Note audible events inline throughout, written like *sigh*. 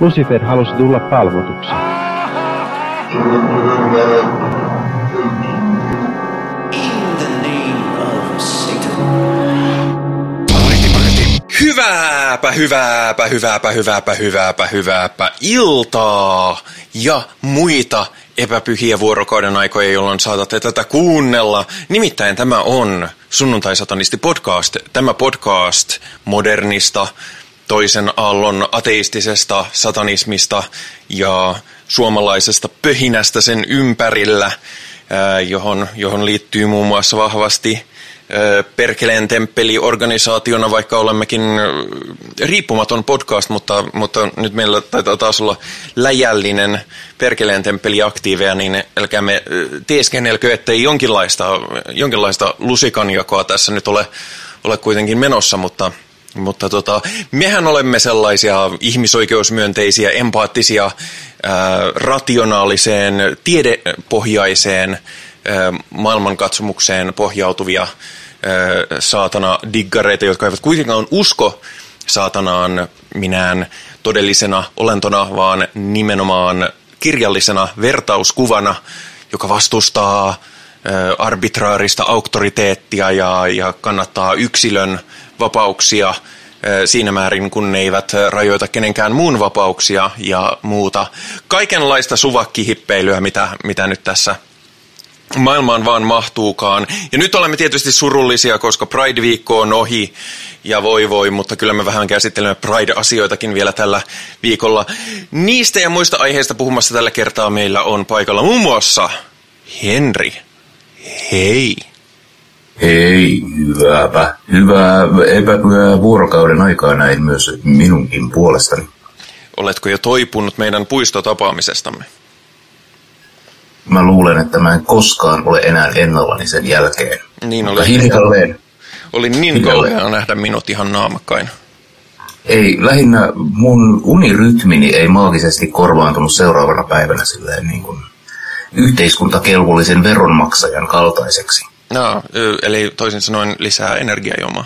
Lucifer halusi tulla palvotuksi. Hyvääpä, hyvääpä, hyvääpä, hyvääpä, hyvääpä, hyvääpä iltaa ja muita epäpyhiä vuorokauden aikoja, jolloin saatatte tätä kuunnella. Nimittäin tämä on Sunnuntai-satanisti podcast. Tämä podcast modernista, toisen aallon ateistisesta satanismista ja suomalaisesta pöhinästä sen ympärillä, johon, johon liittyy muun muassa vahvasti Perkeleen temppeli-organisaationa, vaikka olemmekin riippumaton podcast, mutta, mutta nyt meillä taitaa taas olla läjällinen Perkeleen temppeli-aktiiveja, niin älkäämme teeskennelkö, ettei jonkinlaista, jonkinlaista lusikanjakoa tässä nyt ole, ole kuitenkin menossa, mutta, mutta tota, mehän olemme sellaisia ihmisoikeusmyönteisiä, empaattisia, ää, rationaaliseen, tiedepohjaiseen maailmankatsomukseen pohjautuvia saatana diggareita, jotka eivät kuitenkaan usko saatanaan minään todellisena olentona, vaan nimenomaan kirjallisena vertauskuvana, joka vastustaa arbitraarista auktoriteettia ja, ja kannattaa yksilön vapauksia siinä määrin, kun ne eivät rajoita kenenkään muun vapauksia ja muuta. Kaikenlaista suvakkihippeilyä, mitä, mitä nyt tässä maailmaan vaan mahtuukaan. Ja nyt olemme tietysti surullisia, koska Pride-viikko on ohi ja voi voi, mutta kyllä me vähän käsittelemme Pride-asioitakin vielä tällä viikolla. Niistä ja muista aiheista puhumassa tällä kertaa meillä on paikalla muun muassa Henri. Hei. Hei, hyvääpä. Hyvää epäpyhää vuorokauden aikaa näin myös minunkin puolestani. Oletko jo toipunut meidän puistotapaamisestamme? Mä luulen, että mä en koskaan ole enää ennallani sen jälkeen. Niin oli. Hiljalleen. Oli niin kauheaa nähdä minut ihan naamakkain. Ei, lähinnä mun unirytmini ei maagisesti korvaantunut seuraavana päivänä silleen niin kuin yhteiskuntakelvollisen veronmaksajan kaltaiseksi. No, eli toisin sanoen lisää energiajomaa.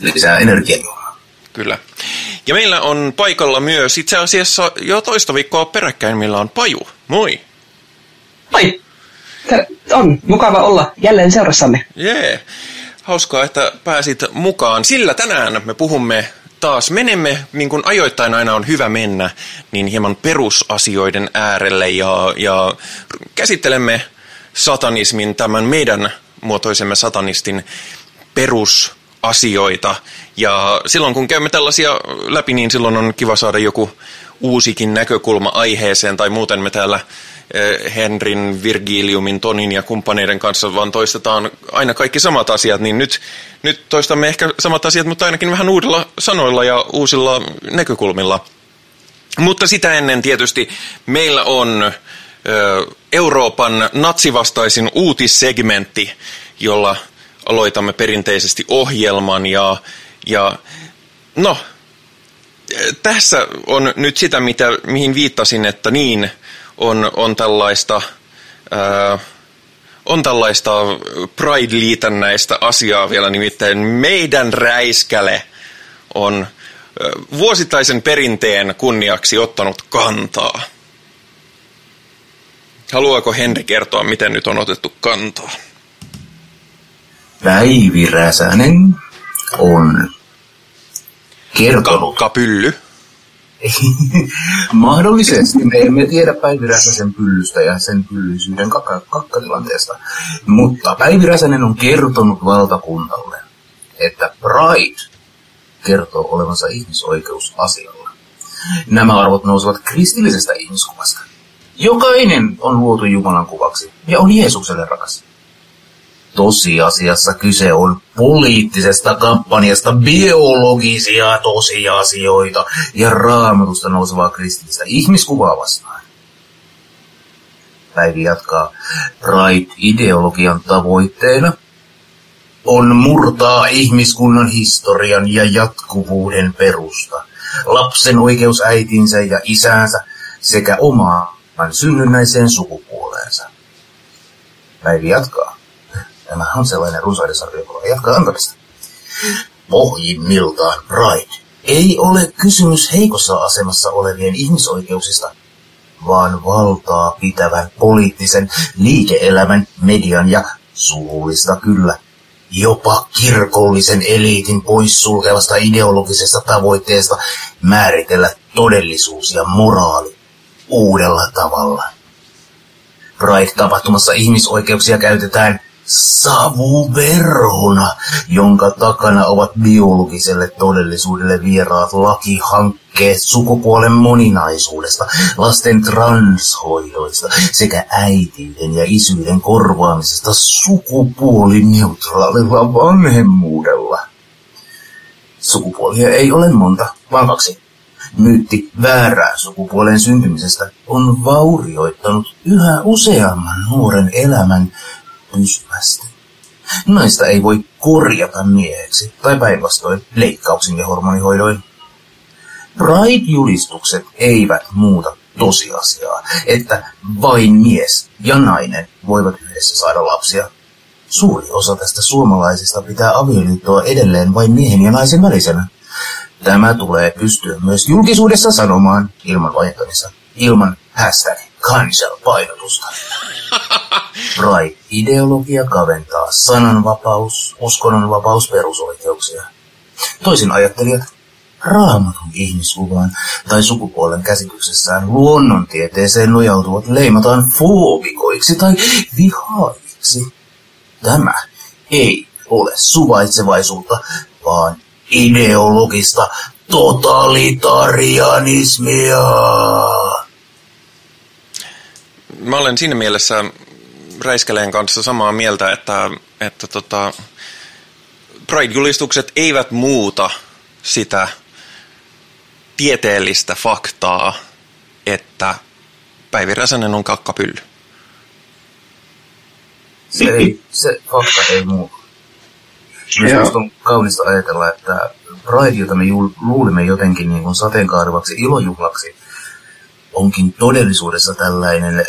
Lisää energiajomaa. Kyllä. Ja meillä on paikalla myös itse asiassa jo toista viikkoa peräkkäin, millä on Paju. Moi! Moi! On mukava olla jälleen seurassanne. Jee, yeah. hauskaa, että pääsit mukaan. Sillä tänään me puhumme taas, menemme, niin kuin ajoittain aina on hyvä mennä, niin hieman perusasioiden äärelle ja, ja käsittelemme satanismin, tämän meidän muotoisemme satanistin perusasioita. Ja silloin kun käymme tällaisia läpi, niin silloin on kiva saada joku uusikin näkökulma aiheeseen, tai muuten me täällä Henrin, Virgiliumin, Tonin ja kumppaneiden kanssa, vaan toistetaan aina kaikki samat asiat, niin nyt, nyt toistamme ehkä samat asiat, mutta ainakin vähän uudilla sanoilla ja uusilla näkökulmilla. Mutta sitä ennen tietysti meillä on Euroopan natsivastaisin uutissegmentti, jolla aloitamme perinteisesti ohjelman ja, ja no, tässä on nyt sitä, mitä, mihin viittasin, että niin, on, on tällaista... Ää, on tällaista Pride-liitännäistä asiaa vielä, nimittäin meidän räiskäle on vuosittaisen perinteen kunniaksi ottanut kantaa. Haluaako Henri kertoa, miten nyt on otettu kantaa? Päivi Räsänen on kertonut... Kapylly. *laughs* Mahdollisesti. Me emme tiedä Päivi Räsäsen pyllystä ja sen pyllyisyyden kakka, kakkatilanteesta. Mutta Päivi Räsänen on kertonut valtakunnalle, että Pride kertoo olevansa ihmisoikeusasialla. Nämä arvot nousevat kristillisestä ihmiskuvasta. Jokainen on luotu Jumalan kuvaksi ja on Jeesukselle rakas. Tosiasiassa kyse on poliittisesta kampanjasta biologisia tosiasioita ja raamatusta nousevaa kristillistä ihmiskuvaa vastaan. Päivi jatkaa Pride-ideologian tavoitteena on murtaa ihmiskunnan historian ja jatkuvuuden perusta, lapsen oikeus äitinsä ja isäänsä sekä omaan synnynnäiseen sukupuoleensa. Päivi jatkaa. Tämä on sellainen runsaiden sarjojen jatkaa antamista. Pohjimmiltaan Pride ei ole kysymys heikossa asemassa olevien ihmisoikeuksista, vaan valtaa pitävän poliittisen liike-elämän, median ja suullista kyllä jopa kirkollisen eliitin poissulkevasta ideologisesta tavoitteesta määritellä todellisuus ja moraali uudella tavalla. Pride-tapahtumassa ihmisoikeuksia käytetään savuverhona, jonka takana ovat biologiselle todellisuudelle vieraat lakihankkeet sukupuolen moninaisuudesta, lasten transhoidoista sekä äitiyden ja isyyden korvaamisesta sukupuolineutraalilla vanhemmuudella. Sukupuolia ei ole monta, vaan kaksi. Myytti väärää sukupuolen syntymisestä on vaurioittanut yhä useamman nuoren elämän pysyvästi. Naista ei voi korjata mieheksi, tai päinvastoin leikkauksin ja hormonihoidoin. Pride-julistukset eivät muuta tosiasiaa, että vain mies ja nainen voivat yhdessä saada lapsia. Suuri osa tästä suomalaisista pitää avioliittoa edelleen vain miehen ja naisen välisenä. Tämä tulee pystyä myös julkisuudessa sanomaan ilman vaihtamista, ilman hashtag cancel-painotusta. Pride-ideologia kaventaa sananvapaus, uskonnonvapaus, perusoikeuksia. Toisin ajattelijat raamatun ihmiskuvan tai sukupuolen käsityksessään luonnontieteeseen nojautuvat leimataan foobikoiksi tai vihaajiksi. Tämä ei ole suvaitsevaisuutta, vaan ideologista totalitarianismia mä olen siinä mielessä Räiskäleen kanssa samaa mieltä, että, että tota, Pride-julistukset eivät muuta sitä tieteellistä faktaa, että Päivi Räsänen on kakkapylly. Se, ei, se fakta ei muuta. Myös on kaunista ajatella, että Pride, jota me luulimme jotenkin niin kuin sateenkaarivaksi ilojuhlaksi, onkin todellisuudessa tällainen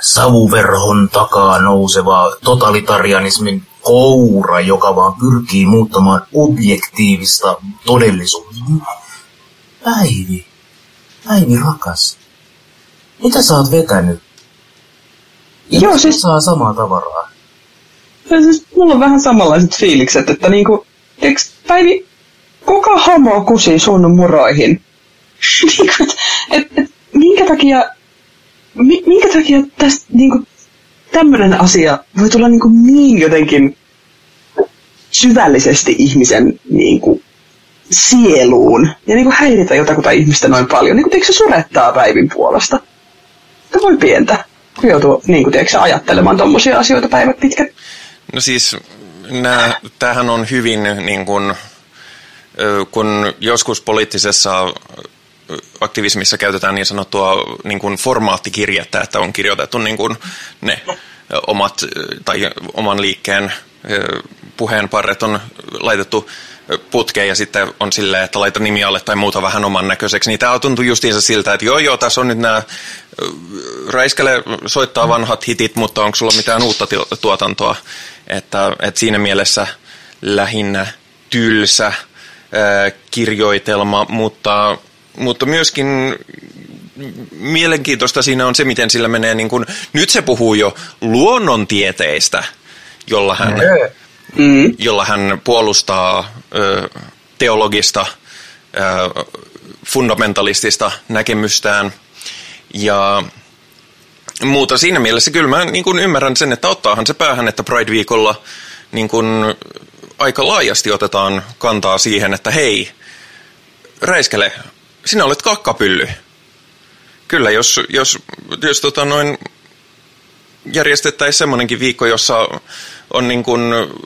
savuverhon takaa nouseva totalitarianismin koura, joka vaan pyrkii muuttamaan objektiivista todellisuutta. Päivi, Päivi rakas, mitä sä oot vetänyt? Ja Joo, siis... saa samaa tavaraa. Ja siis mulla on vähän samanlaiset fiilikset, että niinku, teks, Päivi, kuka homo kusi sun muroihin? *laughs* Niinku, et, et, minkä takia minkä takia tästä niinku, tämmöinen asia voi tulla niinku niin jotenkin syvällisesti ihmisen niinku, sieluun ja niinku häiritä jotakuta ihmistä noin paljon. Niinku, tiedätkö, se surettaa päivin puolesta. Tämä voi pientä, kun joutuu niinku, tiedätkö, ajattelemaan tuommoisia asioita päivät pitkät. No siis, nää, tämähän on hyvin niin kun, kun joskus poliittisessa aktivismissa käytetään niin sanottua niin kuin formaattikirjettä, että on kirjoitettu niin kuin ne omat tai oman liikkeen puheenparret on laitettu putkeen ja sitten on silleen, että laita nimi alle tai muuta vähän oman näköiseksi. Niin tämä tuntuu justiinsa siltä, että joo joo, tässä on nyt nämä Räiskäle soittaa vanhat hitit, mutta onko sulla mitään uutta tuotantoa? Että, että siinä mielessä lähinnä tylsä kirjoitelma, mutta mutta myöskin mielenkiintoista siinä on se, miten sillä menee, niin kuin, nyt se puhuu jo luonnontieteistä, jolla hän, mm. jolla hän puolustaa ö, teologista, ö, fundamentalistista näkemystään. Ja muuta siinä mielessä kyllä mä niin kuin ymmärrän sen, että ottaahan se päähän, että Pride-viikolla niin kuin aika laajasti otetaan kantaa siihen, että hei, räiskele sinä olet kakkapylly. Kyllä, jos, jos, jos tota noin järjestettäisiin semmoinenkin viikko, jossa on niin kuin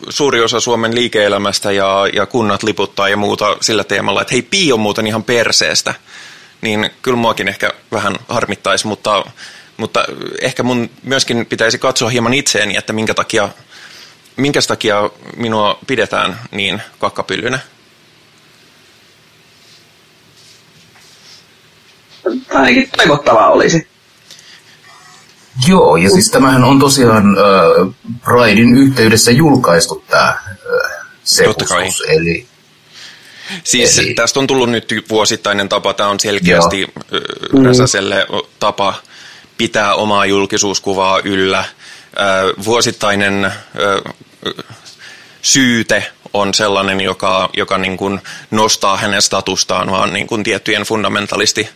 suuri osa Suomen liike-elämästä ja, ja kunnat liputtaa ja muuta sillä teemalla, että hei, pii on muuten ihan perseestä, niin kyllä muakin ehkä vähän harmittaisi, mutta, mutta ehkä mun myöskin pitäisi katsoa hieman itseeni, että minkä takia, minkä takia minua pidetään niin kakkapyllynä. Ainakin toivottavaa olisi. Joo, ja siis tämähän on tosiaan äh, Pridein yhteydessä julkaistu tämä äh, sepustus, eli Siis Eli... tästä on tullut nyt vuosittainen tapa, tämä on selkeästi Joo. Räsäselle tapa pitää omaa julkisuuskuvaa yllä. Vuosittainen syyte on sellainen, joka, joka niin kuin nostaa hänen statustaan vaan niin kuin tiettyjen fundamentalisti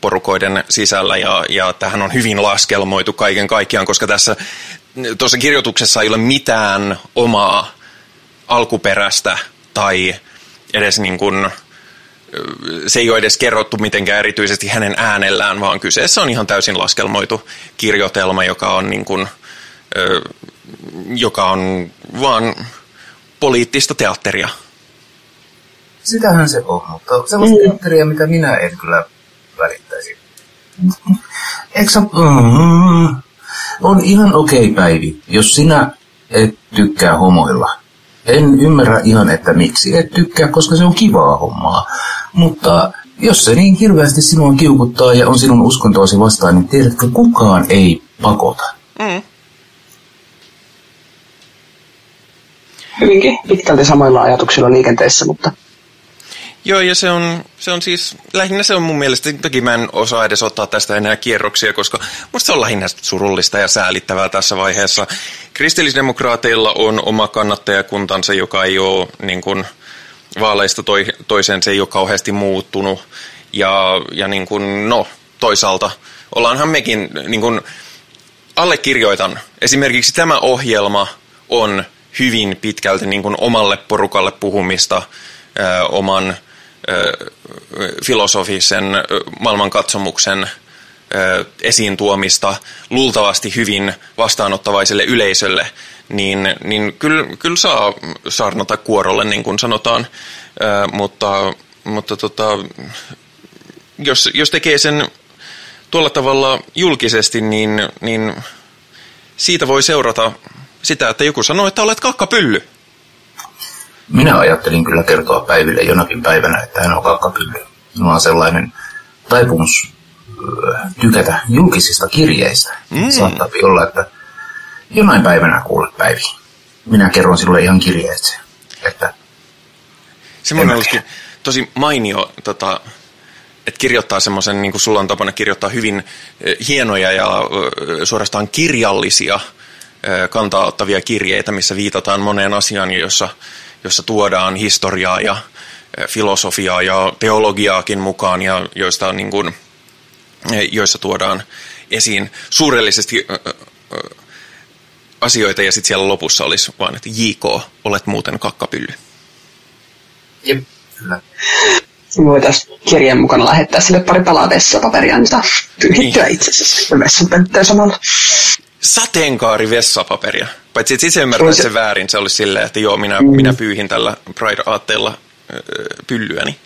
porukoiden sisällä ja, ja tähän on hyvin laskelmoitu kaiken kaikkiaan, koska tässä tuossa kirjoituksessa ei ole mitään omaa alkuperäistä tai edes niin kuin, se ei ole edes kerrottu mitenkään erityisesti hänen äänellään, vaan kyseessä on ihan täysin laskelmoitu kirjoitelma, joka on, niin kuin, joka on vaan poliittista teatteria. Sitähän se on, mutta sellaista mm. teatteria, mitä minä en kyllä. Eikö sä, mm, on ihan okei okay päivi, jos sinä et tykkää homoilla. En ymmärrä ihan, että miksi et tykkää, koska se on kivaa hommaa. Mutta jos se niin hirveästi sinua kiukuttaa ja on sinun uskontoasi vastaan, niin tiedätkö, kukaan ei pakota. Mm. Hyvinkin pitkälti samoilla ajatuksilla liikenteessä, mutta Joo, ja se on, se on siis, lähinnä se on mun mielestä, toki mä en osaa edes ottaa tästä enää kierroksia, koska musta se on lähinnä surullista ja säälittävää tässä vaiheessa. Kristillisdemokraateilla on oma kannattajakuntansa, joka ei ole niin kuin, vaaleista toi, toiseen, se ei ole kauheasti muuttunut. Ja, ja niin kuin, no, toisaalta ollaanhan mekin, niin kuin, allekirjoitan, esimerkiksi tämä ohjelma on hyvin pitkälti niin kuin omalle porukalle puhumista, oman filosofisen maailmankatsomuksen esiin tuomista luultavasti hyvin vastaanottavaiselle yleisölle, niin, niin kyllä, kyllä saa saarnata kuorolle, niin kuin sanotaan, mutta, mutta tota, jos, jos tekee sen tuolla tavalla julkisesti, niin, niin siitä voi seurata sitä, että joku sanoo, että olet kakkapylly. Minä ajattelin kyllä kertoa Päiville jonakin päivänä, että hän on kakkapylly. Minulla on sellainen taipumus tykätä julkisista kirjeistä. Mm. Saattaa olla, että jonain päivänä kuulet Päivi. Minä kerron sinulle ihan kirjeet. Että Semmoinen olisikin tosi mainio, tota, että kirjoittaa semmoisen, niin kuin sulla on tapana kirjoittaa hyvin hienoja ja suorastaan kirjallisia kantaa ottavia kirjeitä, missä viitataan moneen asiaan, jossa jossa tuodaan historiaa ja filosofiaa ja teologiaakin mukaan ja joista niin kuin, joissa tuodaan esiin suurellisesti asioita ja sitten siellä lopussa olisi vain, että JK, olet muuten kakkapylly. Jep, kyllä. Voitaisiin kirjeen mukana lähettää sille pari palaa vessapaperia, niin saa pyyhittyä niin. itse asiassa vessan samalla sateenkaari vessapaperia. Paitsi että itse ymmärrän se... väärin, se olisi silleen, että joo, minä, mm. minä pyyhin tällä Pride-aatteella pyllyäni.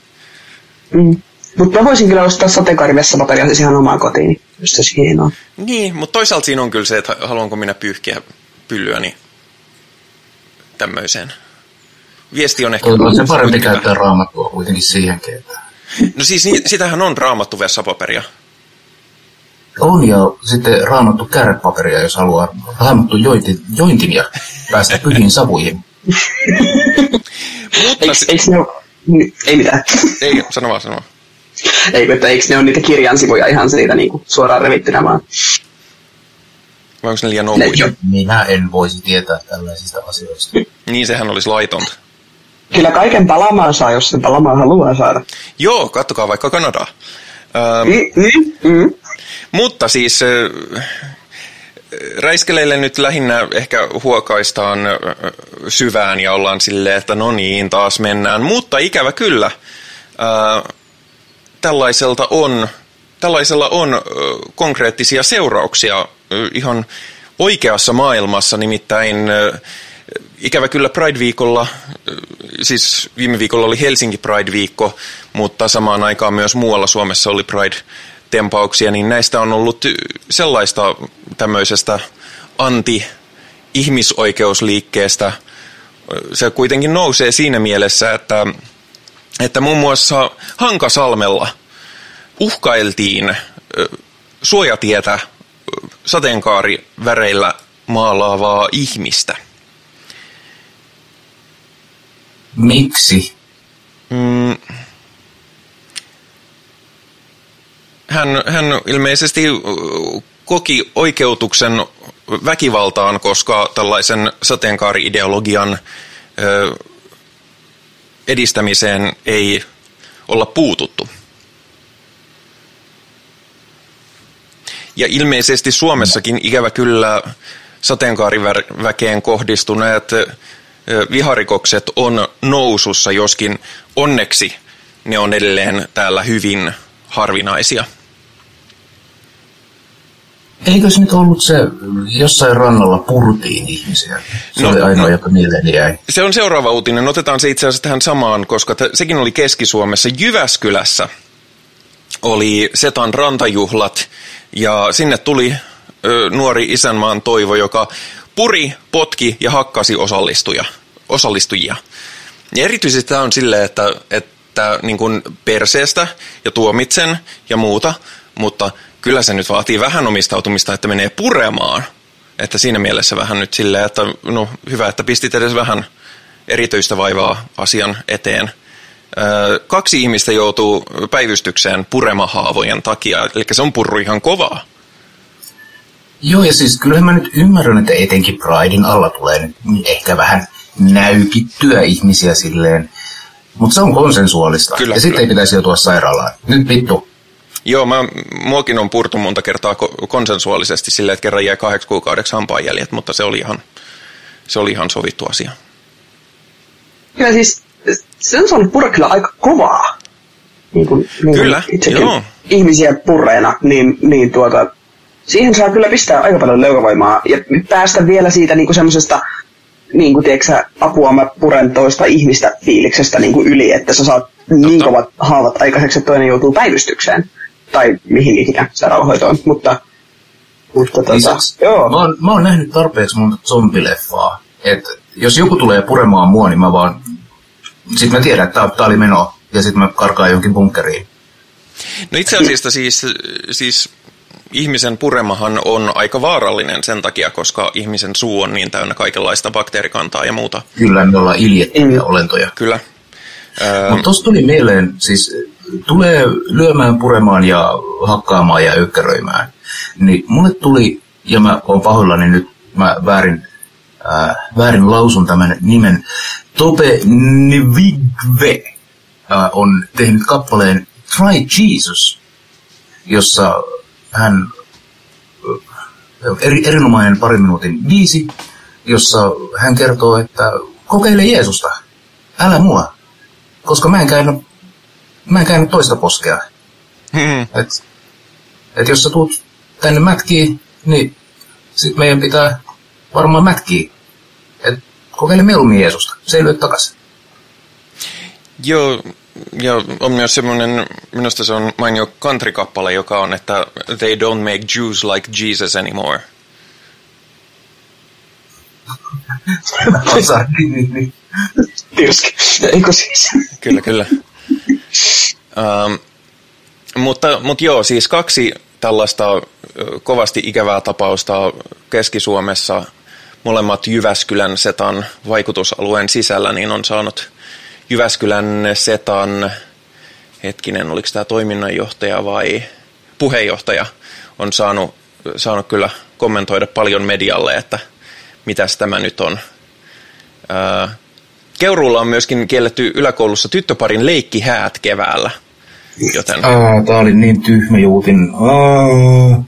Mm. Mutta mä voisin kyllä ostaa sateenkaarivessapaperia siis ihan omaan kotiin, jos se olisi hienoa. Niin, mutta toisaalta siinä on kyllä se, että haluanko minä pyyhkiä pyllyäni tämmöiseen. Viesti on ehkä... On se parempi käyttää raamattua kuitenkin siihenkin. Että... No siis sitähän on raamattu vessapaperia. On ja sitten raamattu kärrepaperia, jos haluaa raamattu jointin ja päästä pyhiin savuihin. *laughs* Mutta eikö, eikö ne ole... Ei mitään. Ei, sano vaan, sano vaan. *laughs* Eikö, että eikö ne ole niitä kirjan sivuja ihan siitä niin kuin suoraan revittynä vaan? Vai onko ne liian ohuita? Minä en voisi tietää tällaisista asioista. *laughs* niin, sehän olisi laitonta. Kyllä kaiken palamaan saa, jos se palamaan haluaa saada. Joo, kattokaa vaikka Kanadaa. Ähm, mm, mm, mm. Mutta siis räiskeleille nyt lähinnä ehkä huokaistaan syvään ja ollaan silleen, että no niin, taas mennään. Mutta ikävä kyllä, ää, tällaiselta on, tällaisella on konkreettisia seurauksia ihan oikeassa maailmassa, nimittäin ikävä kyllä Pride-viikolla, siis viime viikolla oli Helsinki Pride-viikko, mutta samaan aikaan myös muualla Suomessa oli Pride tempauksia, niin näistä on ollut sellaista tämmöisestä anti-ihmisoikeusliikkeestä. Se kuitenkin nousee siinä mielessä, että, että muun muassa Hankasalmella uhkailtiin suojatietä sateenkaariväreillä maalaavaa ihmistä. Miksi? mm, hän, hän ilmeisesti koki oikeutuksen väkivaltaan, koska tällaisen sateenkaari-ideologian edistämiseen ei olla puututtu. Ja ilmeisesti Suomessakin ikävä kyllä sateenkaariväkeen kohdistuneet viharikokset on nousussa, joskin onneksi ne on edelleen täällä hyvin harvinaisia. Eikö se nyt ollut se, jossain rannalla purtiin ihmisiä? Se no, oli ainoa, no, joka mieleeni jäi. Se on seuraava uutinen. Otetaan se itse asiassa tähän samaan, koska t- sekin oli Keski-Suomessa. Jyväskylässä oli Setan rantajuhlat ja sinne tuli ö, nuori isänmaan toivo, joka puri, potki ja hakkasi osallistuja, osallistujia. Ja erityisesti tämä on silleen, että, että niin kuin perseestä ja tuomitsen ja muuta, mutta kyllä se nyt vaatii vähän omistautumista, että menee puremaan. Että siinä mielessä vähän nyt silleen, että no hyvä, että pistit edes vähän erityistä vaivaa asian eteen. kaksi ihmistä joutuu päivystykseen puremahaavojen takia, eli se on purru ihan kovaa. Joo, ja siis kyllähän mä nyt ymmärrän, että etenkin Pridein alla tulee nyt ehkä vähän näykittyä ihmisiä silleen, mutta se on konsensuaalista. Kyllä, ja sitten ei pitäisi joutua sairaalaan. Nyt vittu, Joo, mä, muakin on purtu monta kertaa konsensuaalisesti silleen, että kerran jäi kahdeksi kuukaudeksi hampaanjäljet, mutta se oli ihan, se oli ihan sovittu asia. Kyllä siis se on purra kyllä aika kovaa. Niin kuin, niin kyllä, joo. Ihmisiä purreena, niin, niin tuota, siihen saa kyllä pistää aika paljon leukavoimaa ja päästä vielä siitä niin semmoisesta niin kuin, tiedätkö, apua mä puren toista ihmistä fiiliksestä niin kuin yli, että sä saat Totta. niin kovat haavat aikaiseksi, että toinen joutuu päivystykseen tai mihin ikinä sairaanhoitoon, mutta, mutta tota, Lisäksi, joo. Mä oon, mä oon nähnyt tarpeeksi monta zombileffaa, että jos joku tulee puremaan mua, niin mä vaan, sit mä tiedän, että tää oli meno, ja sitten mä karkaan jonkin bunkkeriin. No itse asiassa siis, siis ihmisen puremahan on aika vaarallinen sen takia, koska ihmisen suu on niin täynnä kaikenlaista bakteerikantaa ja muuta. Kyllä, me ollaan iljettömiä olentoja. Kyllä. Mutta tuossa tuli mieleen, siis tulee lyömään, puremaan ja hakkaamaan ja ykkeröimään. Niin mulle tuli, ja mä oon pahoillani nyt, mä väärin, äh, väärin lausun tämän nimen, Tope Nivigve äh, on tehnyt kappaleen Try Jesus, jossa hän äh, eri, erinomainen pari minuutin viisi, jossa hän kertoo, että kokeile Jeesusta, älä mua, koska mä en käännä mä en käynyt toista poskea. Hmm. Et, et jos sä tuut tänne mätkiin, niin sit meidän pitää varmaan mätkiä. Et kokeile mieluummin Jeesusta. Se ei lyö takaisin. Joo, ja on myös semmoinen, minusta se on mainio country-kappale, joka on, että they don't make Jews like Jesus anymore. Osa, niin, niin, niin. Eikö siis? Kyllä, kyllä. Ähm, mutta, mutta joo, siis kaksi tällaista kovasti ikävää tapausta Keski-Suomessa, molemmat Jyväskylän setan vaikutusalueen sisällä, niin on saanut Jyväskylän setan, hetkinen, oliko tämä toiminnanjohtaja vai puheenjohtaja, on saanut, saanut kyllä kommentoida paljon medialle, että mitäs tämä nyt on. Keuruulla on myöskin kielletty yläkoulussa tyttöparin leikkihäät keväällä. Joten... Aa, tää oli niin tyhmä uutinen. Aa.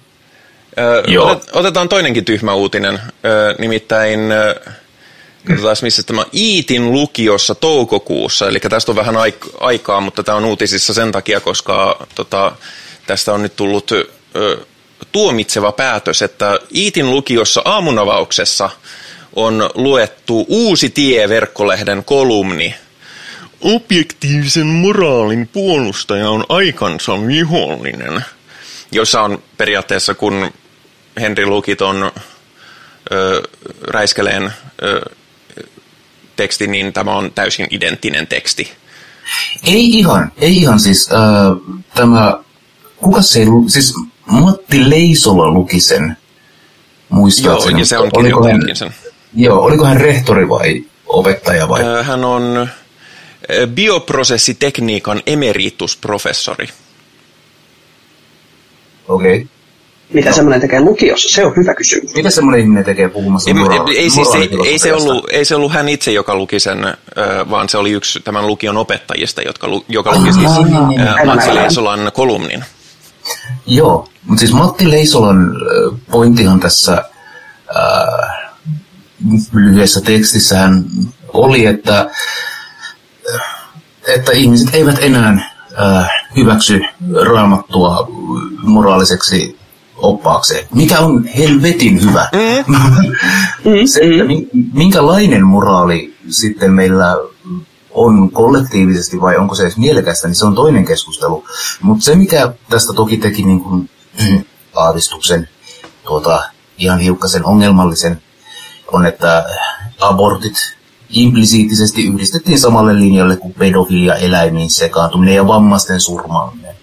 Ö, otet, otetaan toinenkin tyhmä uutinen. Ö, nimittäin, katsotaan missä tämä Iitin lukiossa toukokuussa. Eli tästä on vähän aikaa, mutta tämä on uutisissa sen takia, koska tota, tästä on nyt tullut ö, tuomitseva päätös, että Iitin lukiossa aamunavauksessa – on luettu Uusi tie-verkkolehden kolumni. Objektiivisen moraalin puolustaja on aikansa vihollinen, jossa on periaatteessa, kun Henri Lukiton ö, räiskeleen ö, teksti, niin tämä on täysin identtinen teksti. Ei ihan, ei ihan siis äh, tämä, kuka se ei, siis Matti Leisola luki sen, muistaakseni. Joo, ja se onkin jo hän, sen. Joo, oliko hän rehtori vai opettaja vai? Hän on, bioprosessitekniikan emeritusprofessori. Okei. Okay. Mitä semmoinen tekee lukiossa? Se on hyvä kysymys. Mitä semmoinen ihminen tekee puhumassa Ei, moraali- ei, siis, ei, ei, se ollut, ei se ollut hän itse, joka luki sen, vaan se oli yksi tämän lukion opettajista, jotka, joka luki siis niin, niin, niin. Aivan, Matti. Leisolan kolumnin. Joo, mutta siis Matti Leisolan pointtihan tässä äh, lyhyessä tekstissähän oli, että, että ihmiset eivät enää äh, hyväksy raamattua moraaliseksi oppaakseen. Mikä on helvetin hyvä. *laughs* Se, että mi- minkälainen moraali sitten meillä on kollektiivisesti vai onko se edes mielekästä, niin se on toinen keskustelu. Mutta se, mikä tästä toki teki niin kuin, *clears throat* aavistuksen tuota, ihan hiukkasen ongelmallisen, on, että abortit implisiittisesti yhdistettiin samalle linjalle kuin pedofilia, eläimiin sekaantuminen ja vammaisten surmaaminen.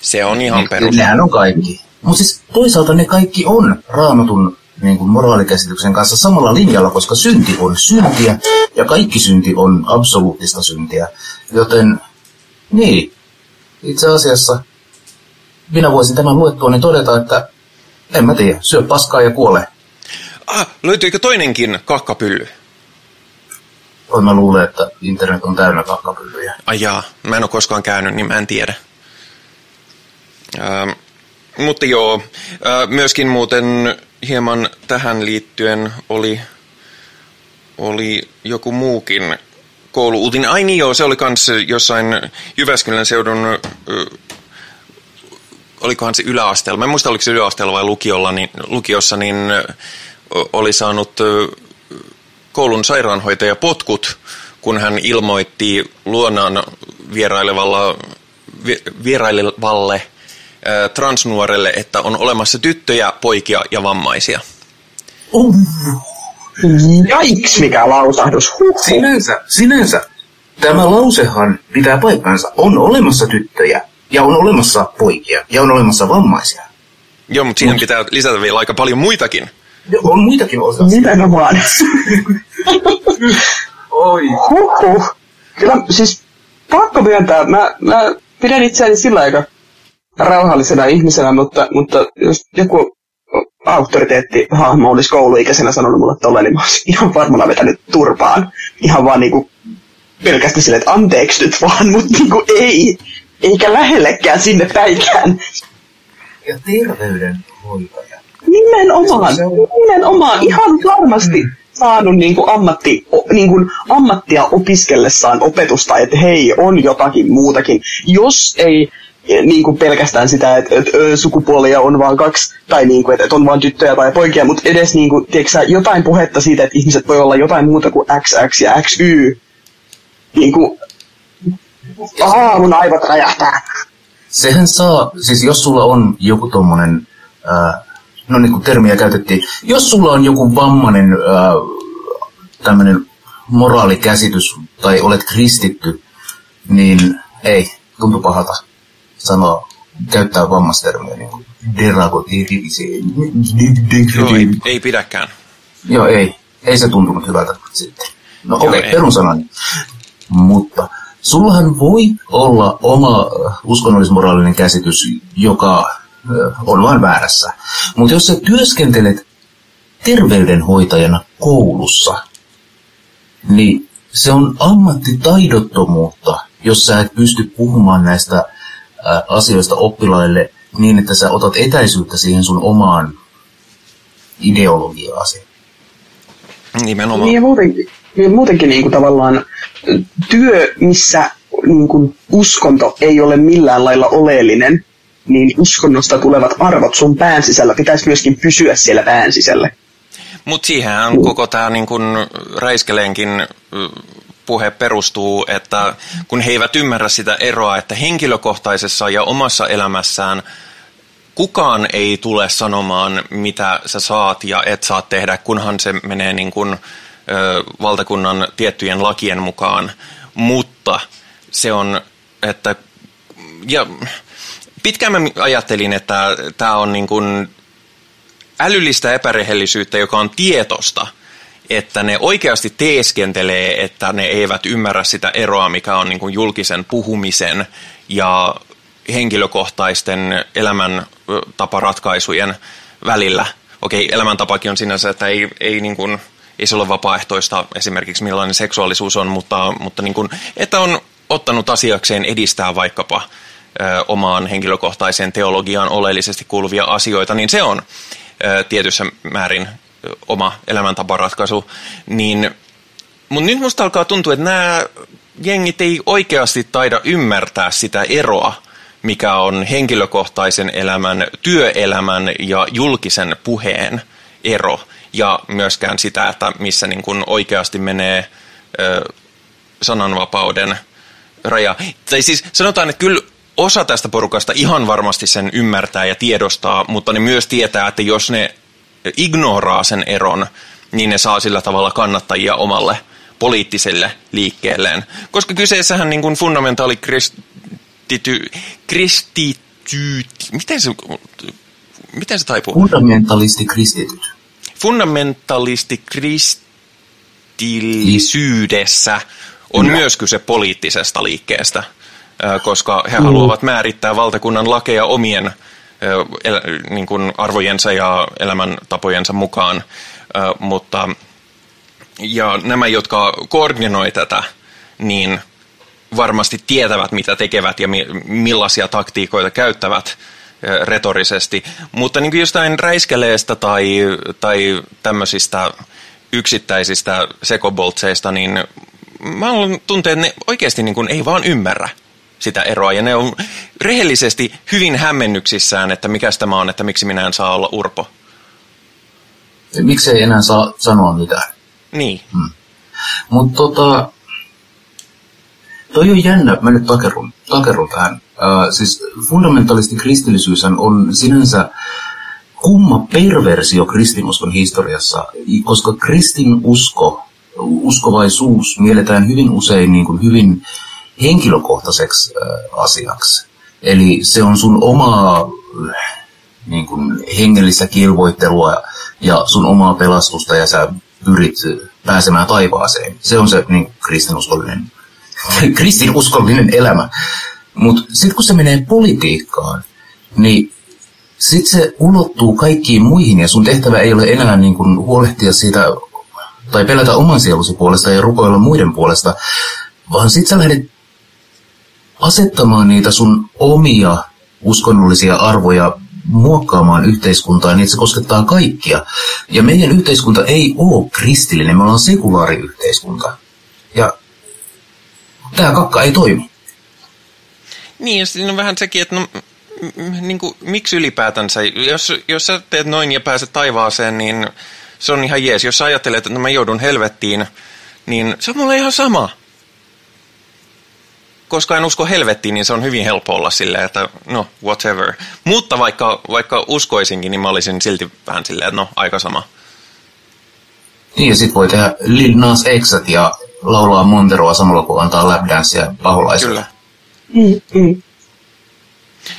Se on ihan perus. Nehän on kaikki. Mutta siis toisaalta ne kaikki on raamatun niin kuin moraalikäsityksen kanssa samalla linjalla, koska synti on syntiä ja kaikki synti on absoluuttista syntiä. Joten niin, itse asiassa minä voisin tämän luettua niin todeta, että en mä tiedä, syö paskaa ja kuole. Ah, löytyykö toinenkin kakkapylly? Oi mä luulen, että internet on täynnä kakkapyllyjä. Ai jaa, mä en ole koskaan käynyt, niin mä en tiedä. Ähm, mutta joo, äh, myöskin muuten hieman tähän liittyen oli, oli joku muukin kouluuutinen. Ai niin joo, se oli kans jossain Jyväskylän seudun, ö, olikohan se yläasteella, mä en muista oliko se yläasteella vai lukiolla, niin, lukiossa, niin ö, oli saanut koulun sairaanhoitaja potkut, kun hän ilmoitti luonaan vierailevalla, vi- vierailevalle transnuorelle, että on olemassa tyttöjä, poikia ja vammaisia. Jaiks, mikä lausahdus. Huhhuh. Sinänsä, sinänsä tämä lausehan pitää paikkansa. On olemassa tyttöjä ja on olemassa poikia ja on olemassa vammaisia. Joo, mutta siihen pitää lisätä vielä aika paljon muitakin. Ja on muitakin osia. Nimenomaan. Oi. Huhhuh. Kyllä siis pakko myöntää, mä, mä pidän itseäni sillä aika rauhallisena ihmisenä, mutta, mutta jos joku auktoriteettihahmo olisi kouluikäisenä sanonut mulle tolleen, niin mä olisin ihan varmana vetänyt turpaan. Ihan vaan niinku pelkästään silleen, että anteeksi nyt vaan, mutta niinku ei. Eikä lähellekään sinne päikään. Ja terveydenhoitaja. Nimenomaan, Se on- nimenomaan, ihan varmasti saanut niin kuin ammatti, niin kuin ammattia opiskellessaan opetusta, että hei, on jotakin muutakin. Jos ei eh, niin kuin pelkästään sitä, että, että sukupuolia on vain kaksi, tai niin kuin, että, on vain tyttöjä tai poikia, mutta edes niin kuin, tiedätkö, jotain puhetta siitä, että ihmiset voi olla jotain muuta kuin XX ja XY. Niin kuin, Aa, mun aivot räjähtää. Sehän saa, siis jos sulla on joku tommonen, ää, no niin kuin termiä käytettiin, jos sulla on joku vammainen ää, tämmönen moraalikäsitys tai olet kristitty, niin ei, tuntuu pahalta sanoa, käyttää vammastermiä niin kuin. Joo, ei, ei pidäkään. Joo, ei. Ei se tuntunut hyvältä sitten. No okei, ei. okay, perunsanani. Mutta sullahan voi olla oma äh, uskonnollismoraalinen käsitys, joka on vain väärässä. Mutta jos sä työskentelet terveydenhoitajana koulussa, niin se on ammattitaidottomuutta, jos sä et pysty puhumaan näistä asioista oppilaille niin, että sä otat etäisyyttä siihen sun omaan ideologiaasi. Nimenomaan. Niin ja muutenkin, niin muutenkin niin kuin tavallaan työ, missä niin kuin uskonto ei ole millään lailla oleellinen, niin uskonnosta tulevat arvot sun pään sisällä pitäisi myöskin pysyä siellä pään sisällä. Mutta siihenhän koko tämä niin Räiskeleenkin puhe perustuu, että kun he eivät ymmärrä sitä eroa, että henkilökohtaisessa ja omassa elämässään kukaan ei tule sanomaan, mitä sä saat ja et saa tehdä, kunhan se menee niin kun, ö, valtakunnan tiettyjen lakien mukaan. Mutta se on, että ja pitkään mä ajattelin, että tämä on niin kuin älyllistä epärehellisyyttä, joka on tietosta. että ne oikeasti teeskentelee, että ne eivät ymmärrä sitä eroa, mikä on niin kuin julkisen puhumisen ja henkilökohtaisten elämäntaparatkaisujen välillä. Okei, elämäntapakin on sinänsä, että ei, ei, niin kuin, ei se ole vapaaehtoista esimerkiksi millainen seksuaalisuus on, mutta, mutta niin kuin, että on ottanut asiakseen edistää vaikkapa ö, omaan henkilökohtaiseen teologiaan oleellisesti kuuluvia asioita, niin se on ö, tietyssä määrin oma elämäntaparatkaisu. Niin, mutta nyt musta alkaa tuntua, että nämä jengit ei oikeasti taida ymmärtää sitä eroa, mikä on henkilökohtaisen elämän, työelämän ja julkisen puheen ero. Ja myöskään sitä, että missä niin kuin oikeasti menee ö, sananvapauden raja. Tai siis sanotaan, että kyllä osa tästä porukasta ihan varmasti sen ymmärtää ja tiedostaa, mutta ne myös tietää, että jos ne ignoraa sen eron, niin ne saa sillä tavalla kannattajia omalle poliittiselle liikkeelleen. Koska kyseessähän niin kuin fundamentaali kristity, kristity, miten se, miten se taipuu? Fundamentalisti kristityt. Fundamentalisti kristillisyydessä on myös kyse poliittisesta liikkeestä, koska he haluavat määrittää valtakunnan lakeja omien el, niin kuin arvojensa ja elämäntapojensa mukaan, mutta ja nämä, jotka koordinoi tätä, niin varmasti tietävät, mitä tekevät ja mi- millaisia taktiikoita käyttävät retorisesti. Mutta niin kuin jostain räiskeleestä tai, tai tämmöisistä yksittäisistä sekoboltseista, niin mä haluan tuntea, että ne oikeasti niin kuin ei vaan ymmärrä sitä eroa. Ja ne on rehellisesti hyvin hämmennyksissään, että mikä tämä on, että miksi minä en saa olla urpo. Miksei enää saa sanoa mitään. Niin. Mutta tota, toi on jännä, mä nyt takerun, takerun tähän. Äh, siis fundamentalisti kristillisyys on sinänsä kumma perversio kristinuskon historiassa, koska kristinusko, uskovaisuus mielletään hyvin usein niin kuin hyvin henkilökohtaiseksi asiaksi. Eli se on sun omaa niin kuin hengellistä kilvoittelua ja sun omaa pelastusta ja sä pyrit pääsemään taivaaseen. Se on se niin kristinuskollinen, *laughs* kristinuskollinen elämä. Mutta sitten kun se menee politiikkaan, niin sitten se ulottuu kaikkiin muihin ja sun tehtävä ei ole enää niin kuin huolehtia siitä tai pelätä oman sielusi puolesta ja rukoilla muiden puolesta, vaan sitten sä lähdet asettamaan niitä sun omia uskonnollisia arvoja muokkaamaan yhteiskuntaa niin, että se koskettaa kaikkia. Ja meidän yhteiskunta ei ole kristillinen, me ollaan sekulaariyhteiskunta. Ja tämä kakka ei toimi. Niin, siinä on vähän sekin, että no, niin kuin, miksi ylipäätänsä, jos, jos sä teet noin ja pääset taivaaseen, niin se on ihan jees. Jos sä ajattelet, että no mä joudun helvettiin, niin se on mulle ihan sama. Koska en usko helvettiin, niin se on hyvin helppo olla silleen, että no, whatever. Mutta vaikka, vaikka uskoisinkin, niin mä olisin silti vähän silleen, että no, aika sama. Niin, ja sit voi tehdä Lil Nas Xet ja laulaa Monteroa samalla kun antaa lapdancea paholaisille. Kyllä. Mm, mm.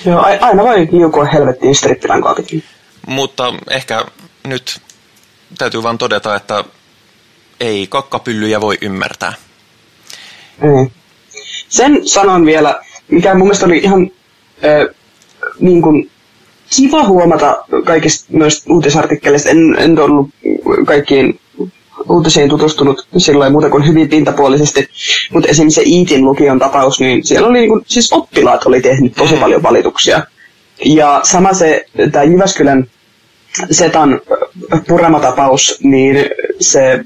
Joo, aina voi liukua helvettiin strippilän kaapitkin. Mutta ehkä nyt täytyy vaan todeta, että ei kakkapyllyjä voi ymmärtää. Mm. Sen sanon vielä, mikä mun mielestä oli ihan äh, niin kuin, kiva huomata kaikista noista uutisartikkeleista. En, en ollut kaikkiin uutisiin tutustunut sillä muuta kuin hyvin pintapuolisesti, mutta esimerkiksi se Iitin lukion tapaus, niin siellä oli niin kuin, siis oppilaat oli tehnyt tosi paljon valituksia. Ja sama se, tämä Jyväskylän Setan puramatapaus, niin se,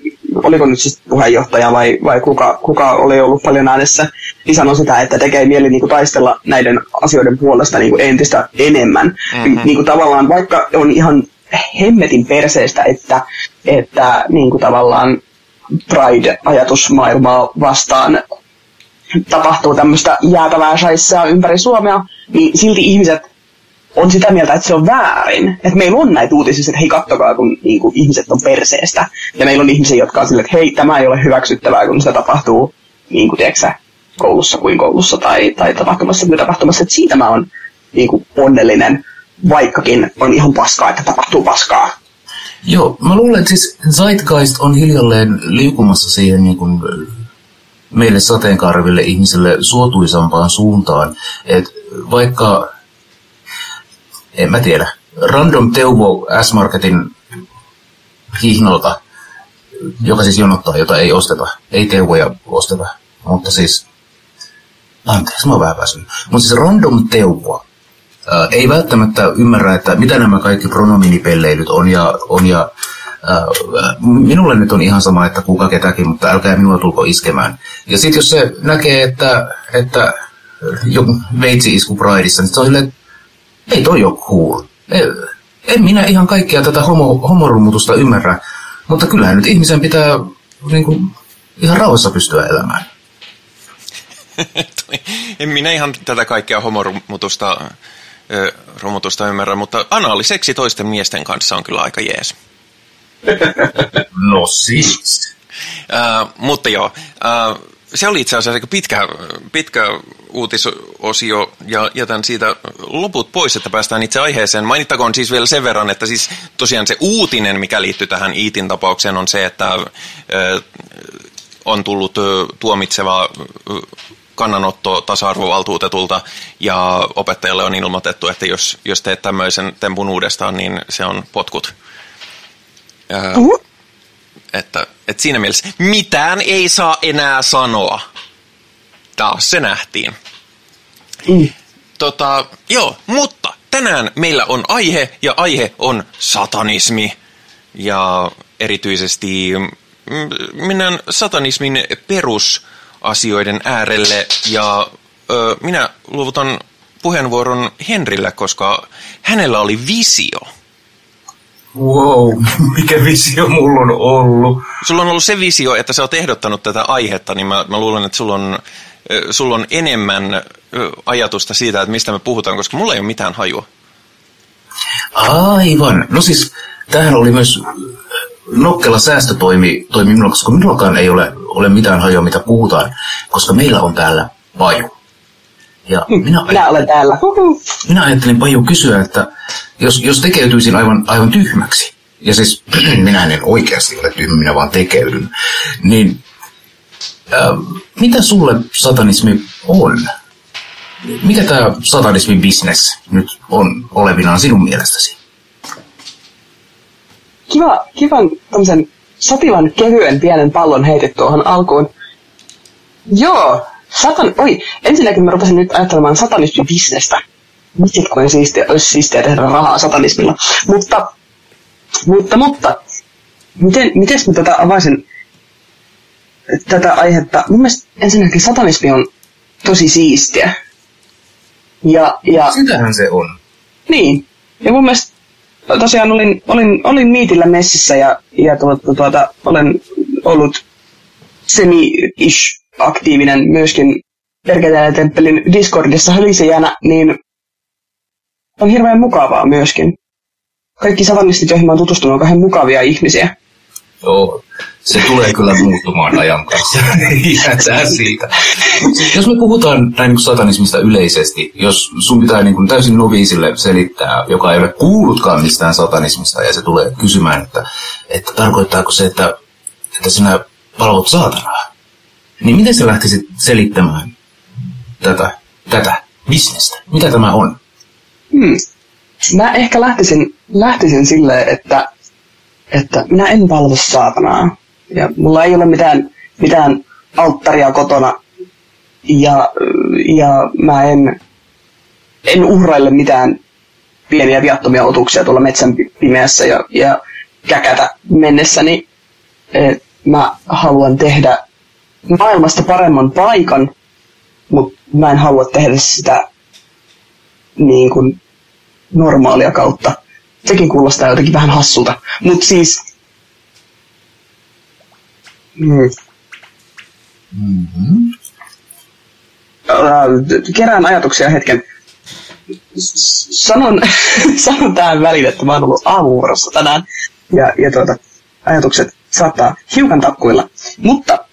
oliko nyt siis puheenjohtaja vai, vai kuka, kuka oli ollut paljon äänessä, niin sanoi sitä, että tekee mieli niin kuin, taistella näiden asioiden puolesta niin kuin entistä enemmän. Mm-hmm. Niin kuin, tavallaan vaikka on ihan hemmetin perseestä, että, että niin kuin, tavallaan Pride-ajatusmaailmaa vastaan tapahtuu tämmöistä jäätävää shaissaa ympäri Suomea, niin silti ihmiset on sitä mieltä, että se on väärin. Että meillä on näitä uutisia, että hei kattokaa, kun niin kuin, ihmiset on perseestä. Ja meillä on ihmisiä, jotka on silleen, että hei, tämä ei ole hyväksyttävää, kun se tapahtuu niin kuin, tiedätkö, koulussa kuin koulussa tai, tai tapahtumassa kuin tapahtumassa. Että siitä mä oon niin kuin, onnellinen, vaikkakin on ihan paskaa, että tapahtuu paskaa. Joo, mä luulen, että siis Zeitgeist on hiljalleen liukumassa siihen niin kuin meille sateenkaarville ihmisille suotuisampaan suuntaan. Et vaikka, en mä tiedä, Random Teuvo S-Marketin hihnalta, joka siis jonottaa, jota ei osteta, ei Teuvoja osteta, mutta siis, anteeksi, mä oon vähän väsynyt, mutta siis Random Teuvo ää, ei välttämättä ymmärrä, että mitä nämä kaikki pronominipelleilyt on ja, on ja ää, minulle nyt on ihan sama, että kuka ketäkin, mutta älkää minua tulko iskemään. Ja sitten jos se näkee, että, että joku veitsi isku Prideissa, niin se on silleen, ei toi ole cool. En minä ihan kaikkea tätä homo, homorumutusta ymmärrä, mutta kyllähän nyt ihmisen pitää niin kuin, ihan rauhassa pystyä elämään. *laughs* en minä ihan tätä kaikkea homorumutusta ö, romutusta ymmärrä, mutta anaaliseksi toisten miesten kanssa on kyllä aika jees. *laughs* no siis. Äh, mutta joo, äh, se oli itse asiassa aika pitkä, pitkä uutisosio ja jätän siitä loput pois, että päästään itse aiheeseen. Mainittakoon siis vielä sen verran, että siis tosiaan se uutinen, mikä liittyy tähän Iitin tapaukseen, on se, että on tullut tuomitseva kannanotto tasa-arvovaltuutetulta ja opettajalle on ilmoitettu, että jos, jos teet tämmöisen tempun uudestaan, niin se on potkut. uh-huh. että, että siinä mielessä mitään ei saa enää sanoa. Taas se nähtiin. Mm. Tota, joo, mutta tänään meillä on aihe ja aihe on satanismi. Ja erityisesti mm, mennään satanismin perusasioiden äärelle ja ö, minä luovutan puheenvuoron Henrille, koska hänellä oli visio. Wow, *laughs* mikä visio mulla on ollut? Sulla on ollut se visio, että sä oot ehdottanut tätä aihetta, niin mä, mä luulen, että sulla on, sulla on enemmän ajatusta siitä, että mistä me puhutaan, koska mulla ei ole mitään hajua. Aivan. No siis, tämähän oli myös nokkela säästötoimi toimi minulla, koska minullakaan ei ole, ole mitään hajua, mitä puhutaan, koska meillä on täällä Paju. Ja hm, minä, minä olen täällä. Minä ajattelin Paju kysyä, että jos, jos tekeytyisin aivan, aivan tyhmäksi, ja siis *clears throat* minä en oikeasti ole tyhmä, minä vaan tekeydyn, niin äh, mitä sulle satanismi on? Mikä tämä satanismin business nyt on olevinaan sinun mielestäsi? Kiva, kivan tämmöisen sopivan kevyen pienen pallon heitit tuohon alkuun. Joo, satan, oi, ensinnäkin mä rupesin nyt ajattelemaan satanismin bisnestä. Miten kuin siistiä, olisi siistiä tehdä rahaa satanismilla. Mutta, mutta, mutta, miten, miten mä tätä avaisin tätä aihetta? Mun mielestä ensinnäkin satanismi on tosi siistiä. Ja, ja, Sitähän se on. Niin. Ja mun mielestä tosiaan olin, olin, olin Miitillä messissä ja, ja tuota, tuota, olen ollut semi-ish aktiivinen myöskin Perketeen temppelin Discordissa hölisijänä, niin on hirveän mukavaa myöskin. Kaikki satanistit, joihin mä oon tutustunut, on kauhean mukavia ihmisiä. Joo, se tulee kyllä muuttumaan ajan kanssa. *laughs* Jää siitä. Jos me puhutaan näin niin satanismista yleisesti, jos sun pitää niin kuin täysin noviisille selittää, joka ei ole kuullutkaan mistään satanismista, ja se tulee kysymään, että, että tarkoittaako se, että, että sinä palvot saatanaa, niin miten sä lähtisit selittämään tätä, tätä bisnestä? Mitä tämä on? Hmm. Mä ehkä lähtisin, lähtisin silleen, että, että minä en palvo saatanaa. Ja mulla ei ole mitään, mitään alttaria kotona. Ja, ja mä en, en uhraille mitään pieniä viattomia otuksia tuolla metsän pimeässä ja, ja käkätä mennessäni. Et mä haluan tehdä maailmasta paremman paikan, mutta mä en halua tehdä sitä niin kuin normaalia kautta. Sekin kuulostaa jotenkin vähän hassulta. Mutta siis... Mm. Mm-hmm. Kerään ajatuksia hetken. Sanon, *laughs* sanon tähän väliin, että mä oon ollut aamuvuorossa tänään. Ja, ja tuota, ajatukset saattaa hiukan takkuilla. Mutta,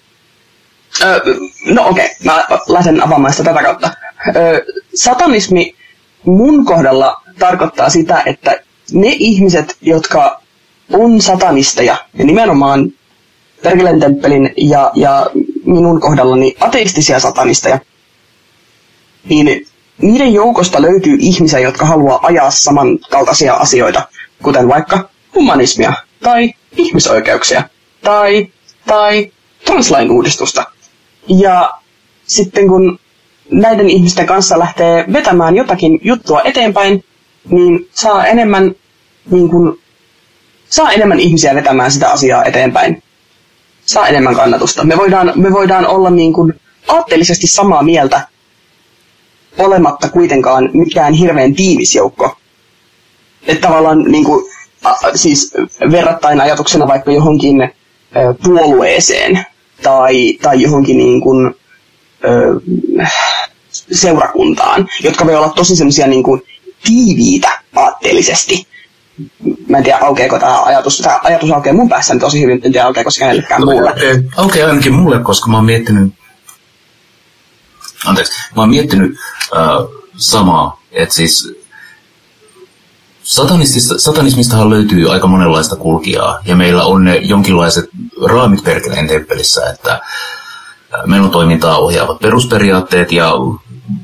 öö, no okei, okay, mä lähden avaamaan sitä tätä kautta. Öö, satanismi mun kohdalla tarkoittaa sitä, että ne ihmiset, jotka on satanisteja, ja nimenomaan Perkeleen temppelin ja, ja minun kohdallani ateistisia satanisteja, niin niiden joukosta löytyy ihmisiä, jotka haluaa ajaa samankaltaisia asioita, kuten vaikka humanismia tai ihmisoikeuksia tai, tai translain uudistusta. Ja sitten kun näiden ihmisten kanssa lähtee vetämään jotakin juttua eteenpäin, niin saa enemmän, niin kuin, saa enemmän ihmisiä vetämään sitä asiaa eteenpäin. Saa enemmän kannatusta. Me voidaan, me voidaan olla niin kuin aatteellisesti samaa mieltä, olematta kuitenkaan mikään hirveän tiivis joukko. Että tavallaan niin kuin, a, siis verrattain ajatuksena vaikka johonkin ö, puolueeseen tai, tai johonkin niin kuin, ö, seurakuntaan, jotka voi olla tosi semmoisia niin kuin tiiviitä aatteellisesti. Mä en tiedä, aukeako tämä ajatus. Tämä ajatus aukeaa mun päässäni tosi hyvin, en tiedä, aukeako se kenellekään muulle. Aukeaa ainakin mulle, koska mä oon miettinyt, anteeksi, mä oon miettinyt äh, samaa, että siis satanismistahan löytyy aika monenlaista kulkijaa, ja meillä on ne jonkinlaiset raamit perkeleen temppelissä, että menon toimintaa ohjaavat perusperiaatteet ja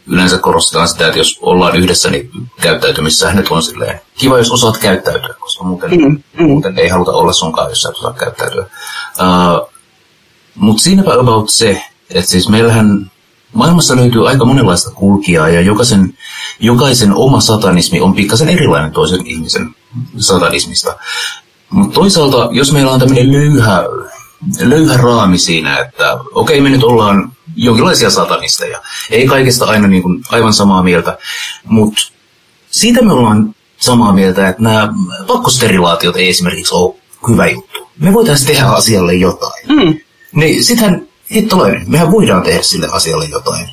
yleensä korostetaan sitä, että jos ollaan yhdessä, niin käyttäytymissä nyt on silleen kiva, jos osaat käyttäytyä, koska muuten, mm, mm. muuten ei haluta olla sunkaan, jos sä et osaa käyttäytyä. Uh, Mutta siinäpä about se, että siis meillähän maailmassa löytyy aika monenlaista kulkijaa ja jokaisen, jokaisen oma satanismi on pikkasen erilainen toisen ihmisen satanismista. Mutta toisaalta, jos meillä on tämmöinen löyhä löyhä raami siinä, että okei, me nyt ollaan jonkinlaisia satanisteja. Ei kaikesta aina niin kuin aivan samaa mieltä, mutta siitä me ollaan samaa mieltä, että nämä pakkosterilaatiot ei esimerkiksi ole hyvä juttu. Me voitaisiin tehdä asialle jotain. Mm. Niin sitähän hittolainen, mehän voidaan tehdä sille asialle jotain.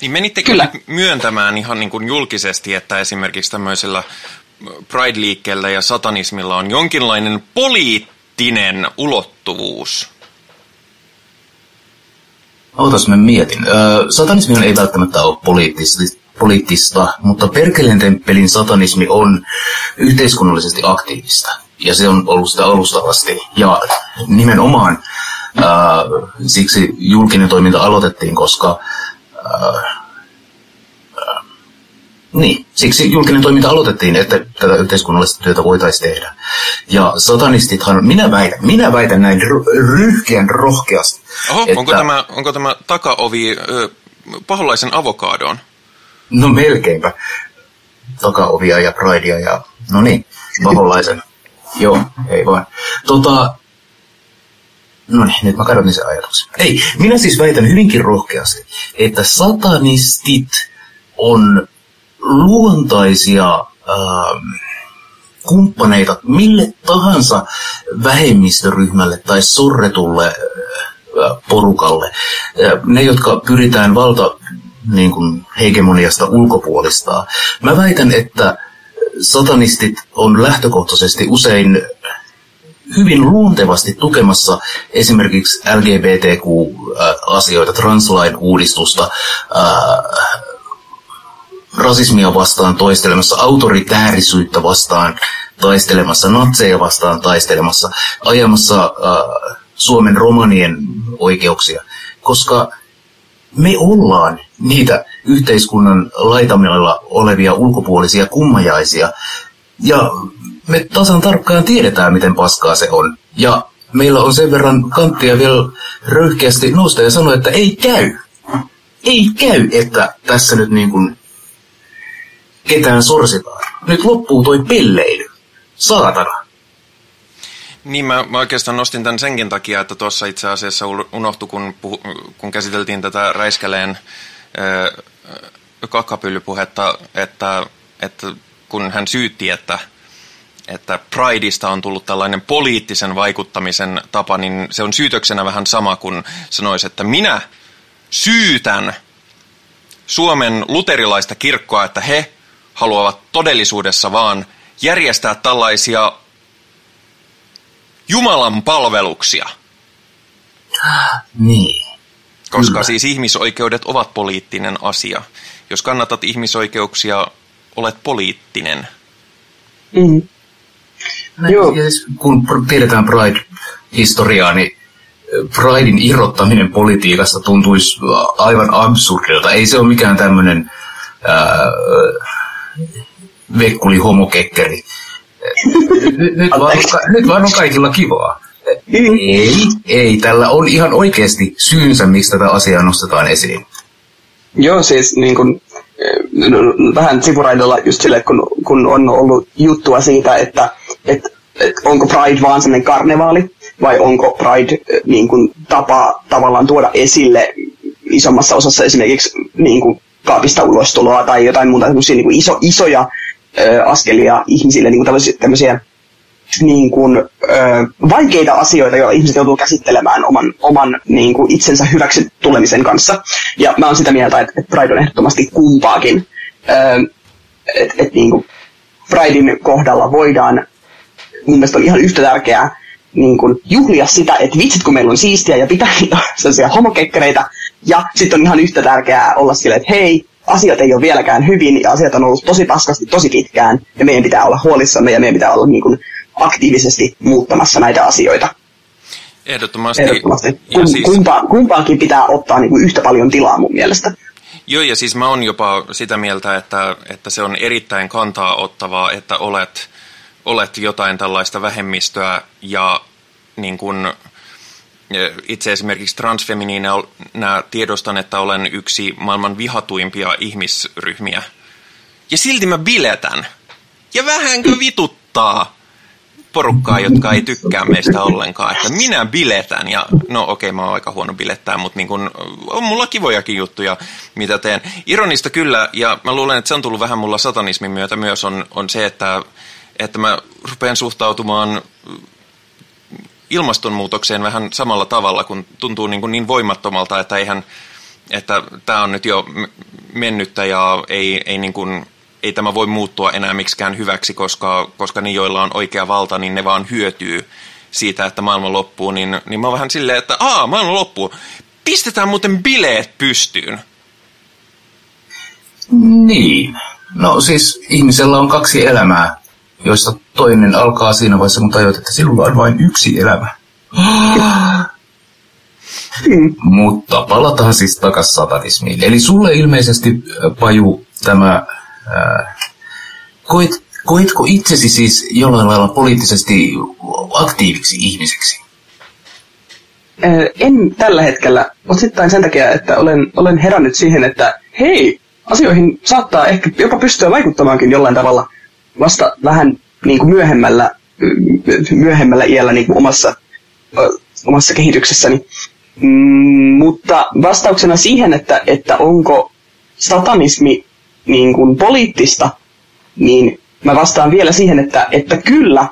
Niin menittekö Kyllä. myöntämään ihan niin kuin julkisesti, että esimerkiksi tämmöisellä Pride-liikkeellä ja satanismilla on jonkinlainen poliittinen poliittinen ulottuvuus? Ootas mä mietin. satanismi ei välttämättä ole poliittista, poliittista, mutta Perkeleen temppelin satanismi on yhteiskunnallisesti aktiivista. Ja se on ollut sitä alustavasti. Ja nimenomaan ää, siksi julkinen toiminta aloitettiin, koska ää, niin, siksi julkinen toiminta aloitettiin, että tätä yhteiskunnallista työtä voitaisiin tehdä. Ja satanistithan, minä väitän, minä väitän näin ryhkeän rohkeasti. Oho, että, onko, tämä, onko tämä takaovi ö, paholaisen avokadoon? No melkeinpä. Takaovia ja pridea ja, no niin, paholaisen. *laughs* Joo, ei vaan. Tota, No niin, nyt mä kadotin sen ajatuksen. Ei, minä siis väitän hyvinkin rohkeasti, että satanistit on luontaisia ähm, kumppaneita mille tahansa vähemmistöryhmälle tai sorretulle äh, porukalle. Ne, jotka pyritään valta niin kuin hegemoniasta ulkopuolistaa. Mä väitän, että satanistit on lähtökohtaisesti usein hyvin luontevasti tukemassa esimerkiksi LGBTQ-asioita, translain uudistusta, rasismia vastaan toistelemassa, autoritäärisyyttä vastaan taistelemassa, natseja vastaan taistelemassa, ajamassa Suomen romanien oikeuksia, koska me ollaan niitä yhteiskunnan laitamilla olevia ulkopuolisia kummajaisia, ja me tasan tarkkaan tiedetään, miten paskaa se on. Ja meillä on sen verran kanttia vielä röyhkeästi nousta ja sanoa, että ei käy. Ei käy, että tässä nyt niin kuin ketään sorsitaan. Nyt loppuu toi pelleily. Saatana. Niin, mä, mä oikeastaan nostin tämän senkin takia, että tuossa itse asiassa unohtui, kun, puhu, kun käsiteltiin tätä Räiskäleen äh, kakkapyllypuhetta, että, että kun hän syytti, että, että Prideista on tullut tällainen poliittisen vaikuttamisen tapa, niin se on syytöksenä vähän sama kuin sanoisi, että minä syytän Suomen luterilaista kirkkoa, että he haluavat todellisuudessa vaan järjestää tällaisia Jumalan palveluksia. Niin. Koska Kyllä. siis ihmisoikeudet ovat poliittinen asia. Jos kannatat ihmisoikeuksia, olet poliittinen. Mm. Näin, Joo. siis, kun tiedetään Pride-historiaa, niin Pridein irrottaminen politiikasta tuntuisi aivan absurdilta. Ei se ole mikään tämmöinen vekkuli homokekkeri. Nyt, nyt, vaan, on nyt vaan on kaikilla kivaa. Ei, ei. Tällä on ihan oikeasti syynsä, miksi tätä asiaa nostetaan esiin. Joo, siis niin kun, eh, no, no, vähän sivuraidella just sille, kun, kun on ollut juttua siitä, että et, et onko Pride vaan sellainen karnevaali, vai onko Pride eh, niin kun, tapa tavallaan tuoda esille isommassa osassa esimerkiksi niin kun, kaapista ulostuloa tai jotain muuta niin kun, iso, isoja askelia ihmisille, niin kun, tämmöisiä, tämmöisiä niin kuin, ö, vaikeita asioita, joilla ihmiset joutuu käsittelemään oman, oman niin kuin itsensä hyväksi tulemisen kanssa. Ja mä oon sitä mieltä, että, että Pride on ehdottomasti kumpaakin. Että et, niin kuin Pridein kohdalla voidaan, mun mielestä on ihan yhtä tärkeää niin kuin juhlia sitä, että vitsit kun meillä on siistiä ja pitää niitä *laughs* sellaisia homokekkereitä. Ja sitten on ihan yhtä tärkeää olla silleen, että hei, asiat ei ole vieläkään hyvin ja asiat on ollut tosi paskasti tosi pitkään ja meidän pitää olla huolissamme ja meidän pitää olla niin kuin aktiivisesti muuttamassa näitä asioita. Ehdottomasti. Ehdottomasti. Ja Kum, siis, kumpa, kumpaankin pitää ottaa niin kuin yhtä paljon tilaa mun mielestä. joo, ja siis mä oon jopa sitä mieltä, että, että se on erittäin kantaa ottavaa, että olet, olet jotain tällaista vähemmistöä ja niin kun, itse esimerkiksi transfeminiinä tiedostan, että olen yksi maailman vihatuimpia ihmisryhmiä. Ja silti mä biletän. Ja vähänkö vituttaa porukkaa, jotka ei tykkää meistä ollenkaan, että minä biletän ja no okei, okay, mä oon aika huono bilettää, mutta niin kun, on mulla kivojakin juttuja, mitä teen. Ironista kyllä, ja mä luulen, että se on tullut vähän mulla satanismin myötä myös, on, on se, että, että mä rupean suhtautumaan ilmastonmuutokseen vähän samalla tavalla, kun tuntuu niin, kuin niin voimattomalta, että eihän, että tämä on nyt jo mennyttä ja ei, ei, niin kuin, ei tämä voi muuttua enää miksikään hyväksi, koska, koska ne, joilla on oikea valta, niin ne vaan hyötyy siitä, että maailma loppuu, niin, niin mä oon vähän silleen, että aa, maailma loppuu. Pistetään muuten bileet pystyyn. Niin. No siis ihmisellä on kaksi elämää, joista toinen alkaa siinä vaiheessa, kun tajuat, että sinulla on vain yksi elämä. Mutta palataan siis takaisin satanismiin. Eli sulle ilmeisesti, Paju, tämä... Äh, koet, koetko itsesi siis jollain lailla poliittisesti aktiiviksi ihmiseksi? En tällä hetkellä, osittain sen takia, että olen, olen herännyt siihen, että hei, asioihin saattaa ehkä jopa pystyä vaikuttamaankin jollain tavalla vasta vähän niin kuin myöhemmällä, myöhemmällä iällä niin kuin omassa, omassa kehityksessäni. Mm, mutta vastauksena siihen, että, että onko satanismi niin kuin poliittista, niin mä vastaan vielä siihen, että, että kyllä,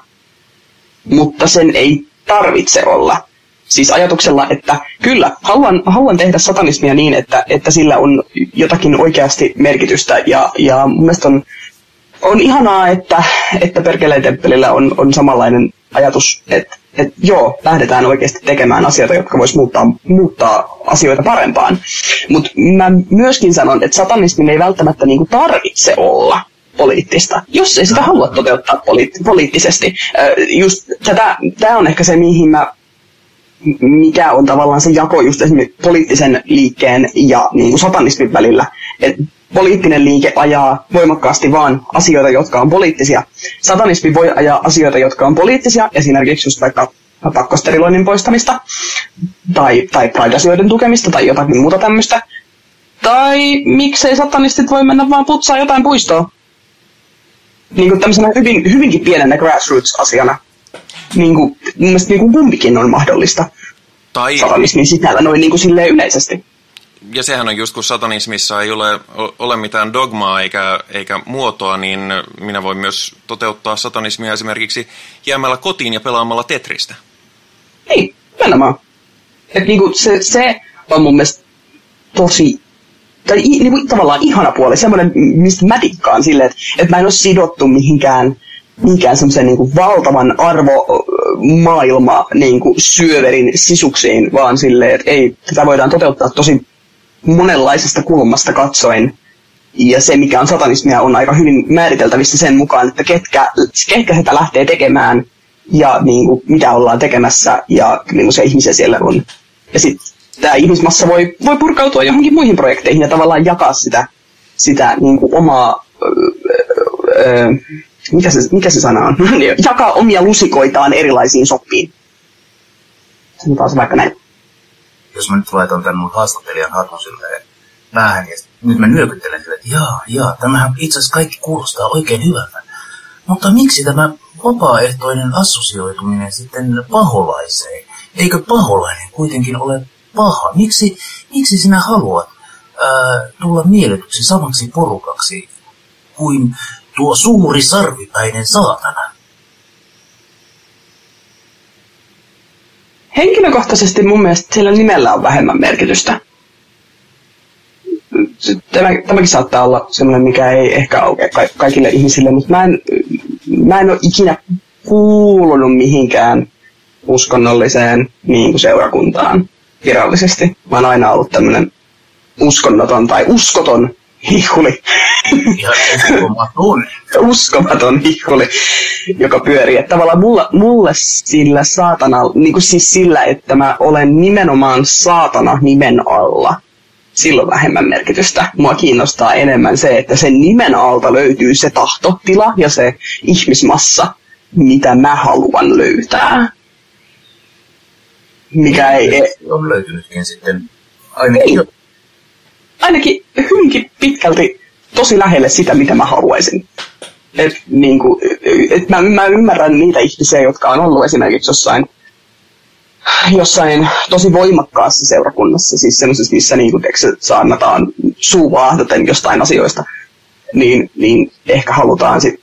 mutta sen ei tarvitse olla. Siis ajatuksella, että kyllä, haluan, haluan tehdä satanismia niin, että, että sillä on jotakin oikeasti merkitystä. Ja, ja mun mielestä on, on ihanaa, että, että Perkeleen temppelillä on, on samanlainen ajatus, että, että joo, lähdetään oikeasti tekemään asioita, jotka vois muuttaa, muuttaa asioita parempaan. Mutta mä myöskin sanon, että satanismin ei välttämättä niinku tarvitse olla poliittista, jos ei sitä halua toteuttaa poliitt- poliittisesti. Tämä on ehkä se, mihin mä mikä on tavallaan se jako just esimerkiksi poliittisen liikkeen ja niin kuin satanismin välillä. Et poliittinen liike ajaa voimakkaasti vaan asioita, jotka on poliittisia. Satanismi voi ajaa asioita, jotka on poliittisia, esimerkiksi just vaikka pakkosteriloinnin poistamista, tai, tai pride-asioiden tukemista, tai jotakin muuta tämmöistä. Tai miksei satanistit voi mennä vaan putsaa jotain puistoa. Niin kuin tämmöisenä hyvin, hyvinkin pienenä grassroots-asiana. Niin kuin, mun mielestä niin kuin kumpikin on mahdollista Tai, satanismin sisällä noin niin kuin silleen yleisesti. Ja sehän on just kun satanismissa ei ole, ole mitään dogmaa eikä, eikä muotoa, niin minä voin myös toteuttaa satanismia esimerkiksi jäämällä kotiin ja pelaamalla Tetristä. Niin, nimenomaan. Et niinku se, se on mun mielestä tosi, tai niinku tavallaan ihana puoli, semmoinen, mistä mä tikkaan silleen, että et mä en ole sidottu mihinkään, mihinkään semmoisen niinku valtavan arvomaailma niinku syöverin sisuksiin, vaan silleen, että ei, tätä voidaan toteuttaa tosi monenlaisesta kulmasta katsoen. Ja se, mikä on satanismia, on aika hyvin määriteltävissä sen mukaan, että ketkä, ketkä sitä lähtee tekemään ja niin kuin, mitä ollaan tekemässä ja millaisia ihmisiä siellä on. Ja sitten tämä ihmismassa voi, voi purkautua johonkin muihin projekteihin ja tavallaan jakaa sitä, sitä niin kuin omaa, öö, öö, mikä, se, mikä se sana on, *laughs* jakaa omia lusikoitaan erilaisiin soppiin. Sanotaan se vaikka näin. Jos mä nyt laitan tämän mun haastattelijan hatun silleen päähän ja nyt mä nyökyttelen sille, että jaa, jaa, tämähän itse asiassa kaikki kuulostaa oikein hyvältä. Mutta miksi tämä vapaaehtoinen assosioituminen sitten paholaiseen? Eikö paholainen kuitenkin ole paha? Miksi, miksi sinä haluat ää, tulla mielletyksi samaksi porukaksi kuin tuo suuri sarvipäinen saatana? Henkilökohtaisesti mun mielestä sillä nimellä on vähemmän merkitystä. Tämä, tämäkin saattaa olla sellainen, mikä ei ehkä aukea kaikille ihmisille, mutta mä en, mä en ole ikinä kuulunut mihinkään uskonnolliseen niin kuin seurakuntaan virallisesti. Mä oon aina ollut tämmöinen uskonnoton tai uskoton hihuli. Ihan uskomaton. uskomaton hihuli, joka pyörii. Että tavallaan mulla, mulle sillä saatana, niin kuin siis sillä, että mä olen nimenomaan saatana nimen alla, silloin vähemmän merkitystä. Mua kiinnostaa enemmän se, että sen nimen alta löytyy se tahtotila ja se ihmismassa, mitä mä haluan löytää. Mikä ei... ei on löytynytkin sitten ainakin niin. Ainakin hyvinkin pitkälti tosi lähelle sitä, mitä mä haluaisin. Et, niin kuin, et mä, mä ymmärrän niitä ihmisiä, jotka on ollut esimerkiksi jossain, jossain tosi voimakkaassa seurakunnassa, siis semmoisessa, missä niin kuin, teksä, saannataan suuvaahdoten jostain asioista, niin, niin ehkä halutaan sit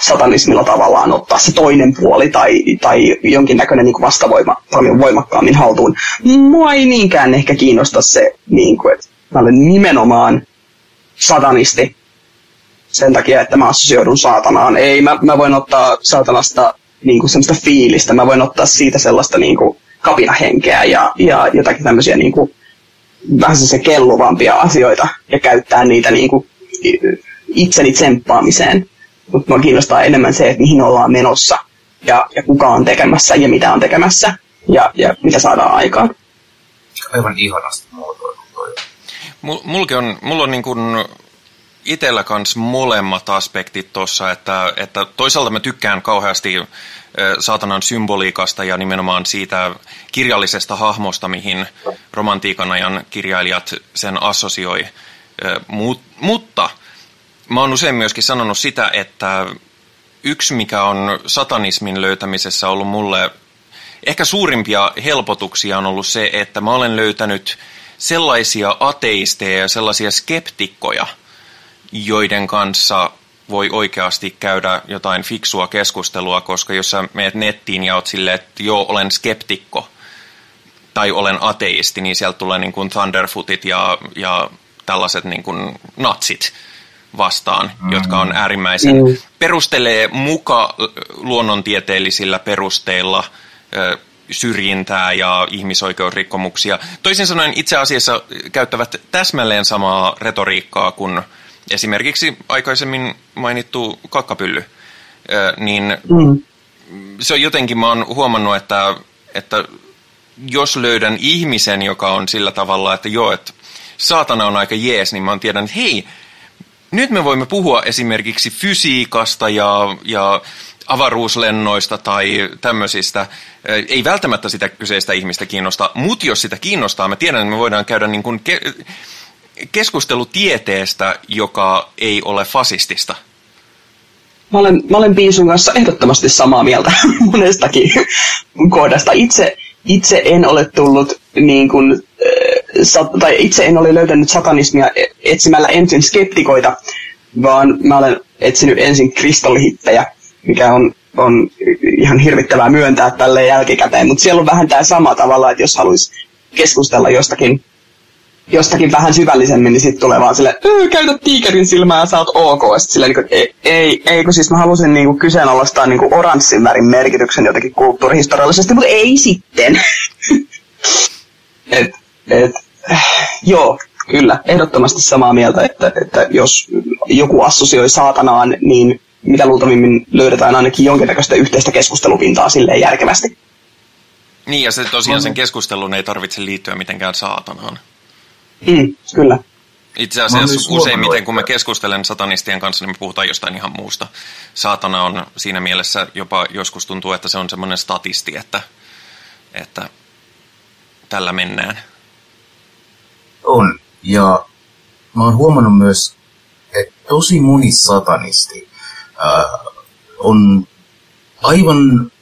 satanismilla tavallaan ottaa se toinen puoli tai, tai jonkinnäköinen niin vastavoima paljon voimakkaammin haltuun. Mua ei niinkään ehkä kiinnosta se, niin kuin, että mä olen nimenomaan satanisti sen takia, että mä assosioidun saatanaan. Ei, mä, mä voin ottaa saatanasta niin kuin semmoista fiilistä, mä voin ottaa siitä sellaista niin kuin kapinahenkeä ja, ja jotakin tämmöisiä niin kuin, vähän se kelluvampia asioita ja käyttää niitä niin kuin, itseni tsemppaamiseen. Mutta mua kiinnostaa enemmän se, että mihin ollaan menossa ja, ja kuka on tekemässä ja mitä on tekemässä ja, ja mitä saadaan aikaan. Aivan ihanasti muotoiltu Mulki on, mulla on niin kuin itsellä kanssa molemmat aspektit tuossa, että, että toisaalta mä tykkään kauheasti saatanan symboliikasta ja nimenomaan siitä kirjallisesta hahmosta, mihin romantiikan ajan kirjailijat sen assosioi. Mut, mutta mä oon usein myöskin sanonut sitä, että yksi mikä on satanismin löytämisessä ollut mulle ehkä suurimpia helpotuksia on ollut se, että mä olen löytänyt sellaisia ateisteja ja sellaisia skeptikkoja, joiden kanssa voi oikeasti käydä jotain fiksua keskustelua, koska jos sä meet nettiin ja oot silleen, että joo, olen skeptikko tai olen ateisti, niin sieltä tulee niin kuin Thunderfootit ja, ja tällaiset niin kuin natsit vastaan, mm. jotka on äärimmäisen, mm. perustelee muka luonnontieteellisillä perusteilla syrjintää ja ihmisoikeusrikkomuksia. Toisin sanoen itse asiassa käyttävät täsmälleen samaa retoriikkaa kuin esimerkiksi aikaisemmin mainittu kakkapylly. Niin mm. se on jotenkin, mä oon huomannut, että, että jos löydän ihmisen, joka on sillä tavalla, että joo, että saatana on aika jees, niin mä tiedän, että hei, nyt me voimme puhua esimerkiksi fysiikasta ja, ja avaruuslennoista tai tämmöisistä. Ei välttämättä sitä kyseistä ihmistä kiinnosta, mutta jos sitä kiinnostaa, me tiedän, että me voidaan käydä niin kuin ke- keskustelu tieteestä, joka ei ole fasistista. Mä olen, mä olen Piisun kanssa ehdottomasti samaa mieltä *laughs* monestakin kohdasta. Itse, itse en ole tullut niin kuin, tai itse en ole löytänyt satanismia etsimällä ensin skeptikoita, vaan mä olen etsinyt ensin kristallihittejä, mikä on, on ihan hirvittävää myöntää tälle jälkikäteen, mutta siellä on vähän tämä sama tavalla, että jos haluaisi keskustella jostakin, jostakin vähän syvällisemmin, niin sitten tulee vaan sille, käytä tiikerin silmää, sä oot ok. Silleen, niin kuin, ei, ei, ei, kun siis mä halusin niin kuin, kyseenalaistaa niin kuin oranssin värin merkityksen jotenkin kulttuurihistoriallisesti, mutta ei sitten. *laughs* et, et, *sighs* joo, kyllä, ehdottomasti samaa mieltä, että, että jos joku assosioi saatanaan, niin mitä luultavimmin löydetään ainakin jonkinnäköistä yhteistä keskustelupintaa silleen järkevästi. Niin, ja se tosiaan sen keskustelun ei tarvitse liittyä mitenkään saatanaan. Mm, kyllä. Itse asiassa useimmiten, kun me keskustelen satanistien kanssa, niin me puhutaan jostain ihan muusta. Saatana on siinä mielessä jopa joskus tuntuu, että se on semmoinen statisti, että, että tällä mennään. On. Ja mä oon huomannut myös, että tosi moni satanisti on aivan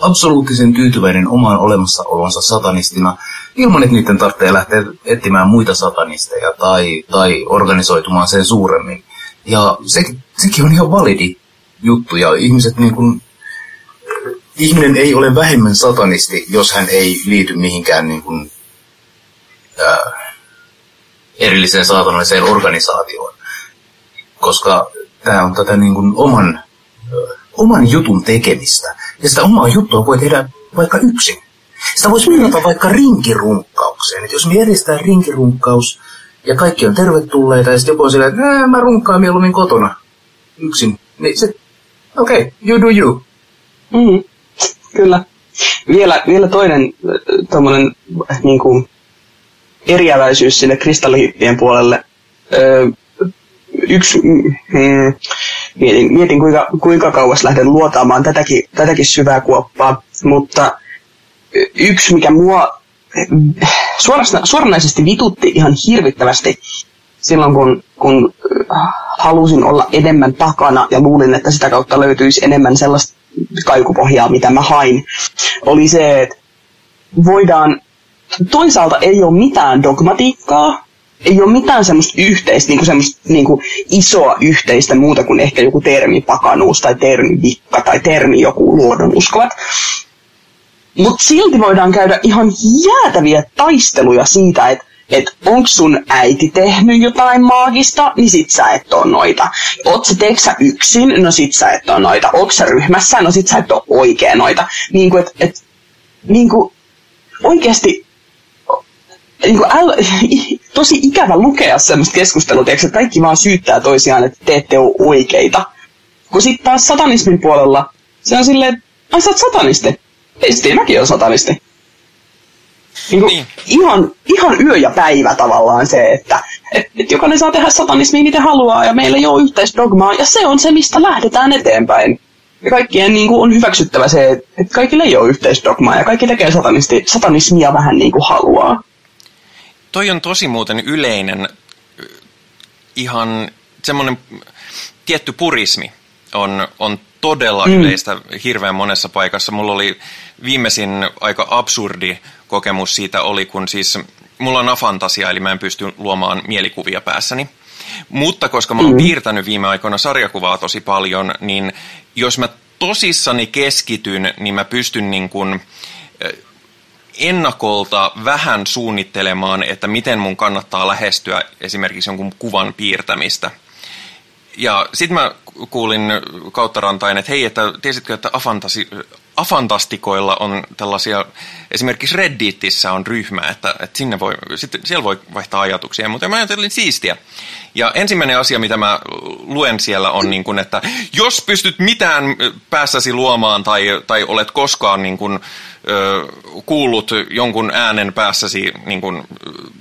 absoluuttisen tyytyväinen omaan olemassaolonsa satanistina ilman, että niiden tarvitsee lähteä etsimään muita satanisteja tai, tai organisoitumaan sen suuremmin. Ja se, sekin on ihan validi juttu ja ihmiset niin kuin, ihminen ei ole vähemmän satanisti, jos hän ei liity mihinkään niin kuin, ää, erilliseen saatanalliseen organisaatioon. Koska tämä on tätä niin kuin oman, oman jutun tekemistä. Ja sitä omaa juttua voi tehdä vaikka yksin. Sitä voisi verrata vaikka rinkirunkkaukseen. Et jos me järjestetään rinkirunkkaus ja kaikki on tervetulleita ja sitten joku on silleen, että mä runkkaan mieluummin kotona yksin. Niin se, okei, okay, you do you. Mm, kyllä. Vielä, vielä toinen tommonen, niin kuin, eriäväisyys sinne kristallihippien puolelle. Öö, yksi, mm, mietin, mietin kuinka, kuinka kauas lähden luotaamaan tätäkin, tätäkin syvää kuoppaa, mutta yksi, mikä mua suoranaisesti vitutti ihan hirvittävästi silloin, kun, kun halusin olla enemmän takana ja luulin, että sitä kautta löytyisi enemmän sellaista kaikupohjaa, mitä mä hain, oli se, että voidaan, toisaalta ei ole mitään dogmatiikkaa, ei ole mitään semmoista yhteistä, niin kuin semmoista niin kuin isoa yhteistä muuta kuin ehkä joku termi pakanuus tai termi vikka tai termi joku luonnonuskovat. Mutta silti voidaan käydä ihan jäätäviä taisteluja siitä, että et onko sun äiti tehnyt jotain maagista, niin sit sä et oo noita. Oot sä teeksä yksin, no sit sä et oo noita. Onko sä ryhmässä, no sit sä et oo oikea noita. Niin et, et, niin oikeasti niin kuin äl, *laughs* tosi ikävä lukea semmoista keskustelua, että kaikki vaan syyttää toisiaan, että te ette ole oikeita. Kun sitten taas satanismin puolella se on silleen, että sä oot satanisti. Ei sitten mäkin ole satanisti. Niin kuin, niin. Ihan, ihan yö ja päivä tavallaan se, että et, et jokainen saa tehdä satanismia miten haluaa ja meillä ei ole yhteisdogmaa ja se on se, mistä lähdetään eteenpäin. Ja kaikkien niin kuin, on hyväksyttävä se, että kaikille ei ole yhteisdogmaa ja kaikki tekee satanisti, satanismia vähän niin kuin haluaa. Toi on tosi muuten yleinen ihan semmoinen tietty purismi on, on todella mm. yleistä hirveän monessa paikassa. Mulla oli viimeisin aika absurdi kokemus siitä oli, kun siis mulla on afantasia, eli mä en pysty luomaan mielikuvia päässäni. Mutta koska mä oon mm. piirtänyt viime aikoina sarjakuvaa tosi paljon, niin jos mä tosissani keskityn, niin mä pystyn niin kuin ennakolta vähän suunnittelemaan, että miten mun kannattaa lähestyä esimerkiksi jonkun kuvan piirtämistä – ja sitten mä kuulin kautta rantain, että hei, että tiesitkö, että afantasi, afantastikoilla on tällaisia, esimerkiksi Redditissä on ryhmä, että, että sinne voi, sit, siellä voi vaihtaa ajatuksia, mutta mä ajattelin siistiä. Ja ensimmäinen asia, mitä mä luen siellä on, niin kun, että jos pystyt mitään päässäsi luomaan tai, tai olet koskaan niin kun, ö, kuullut jonkun äänen päässäsi, niin kun,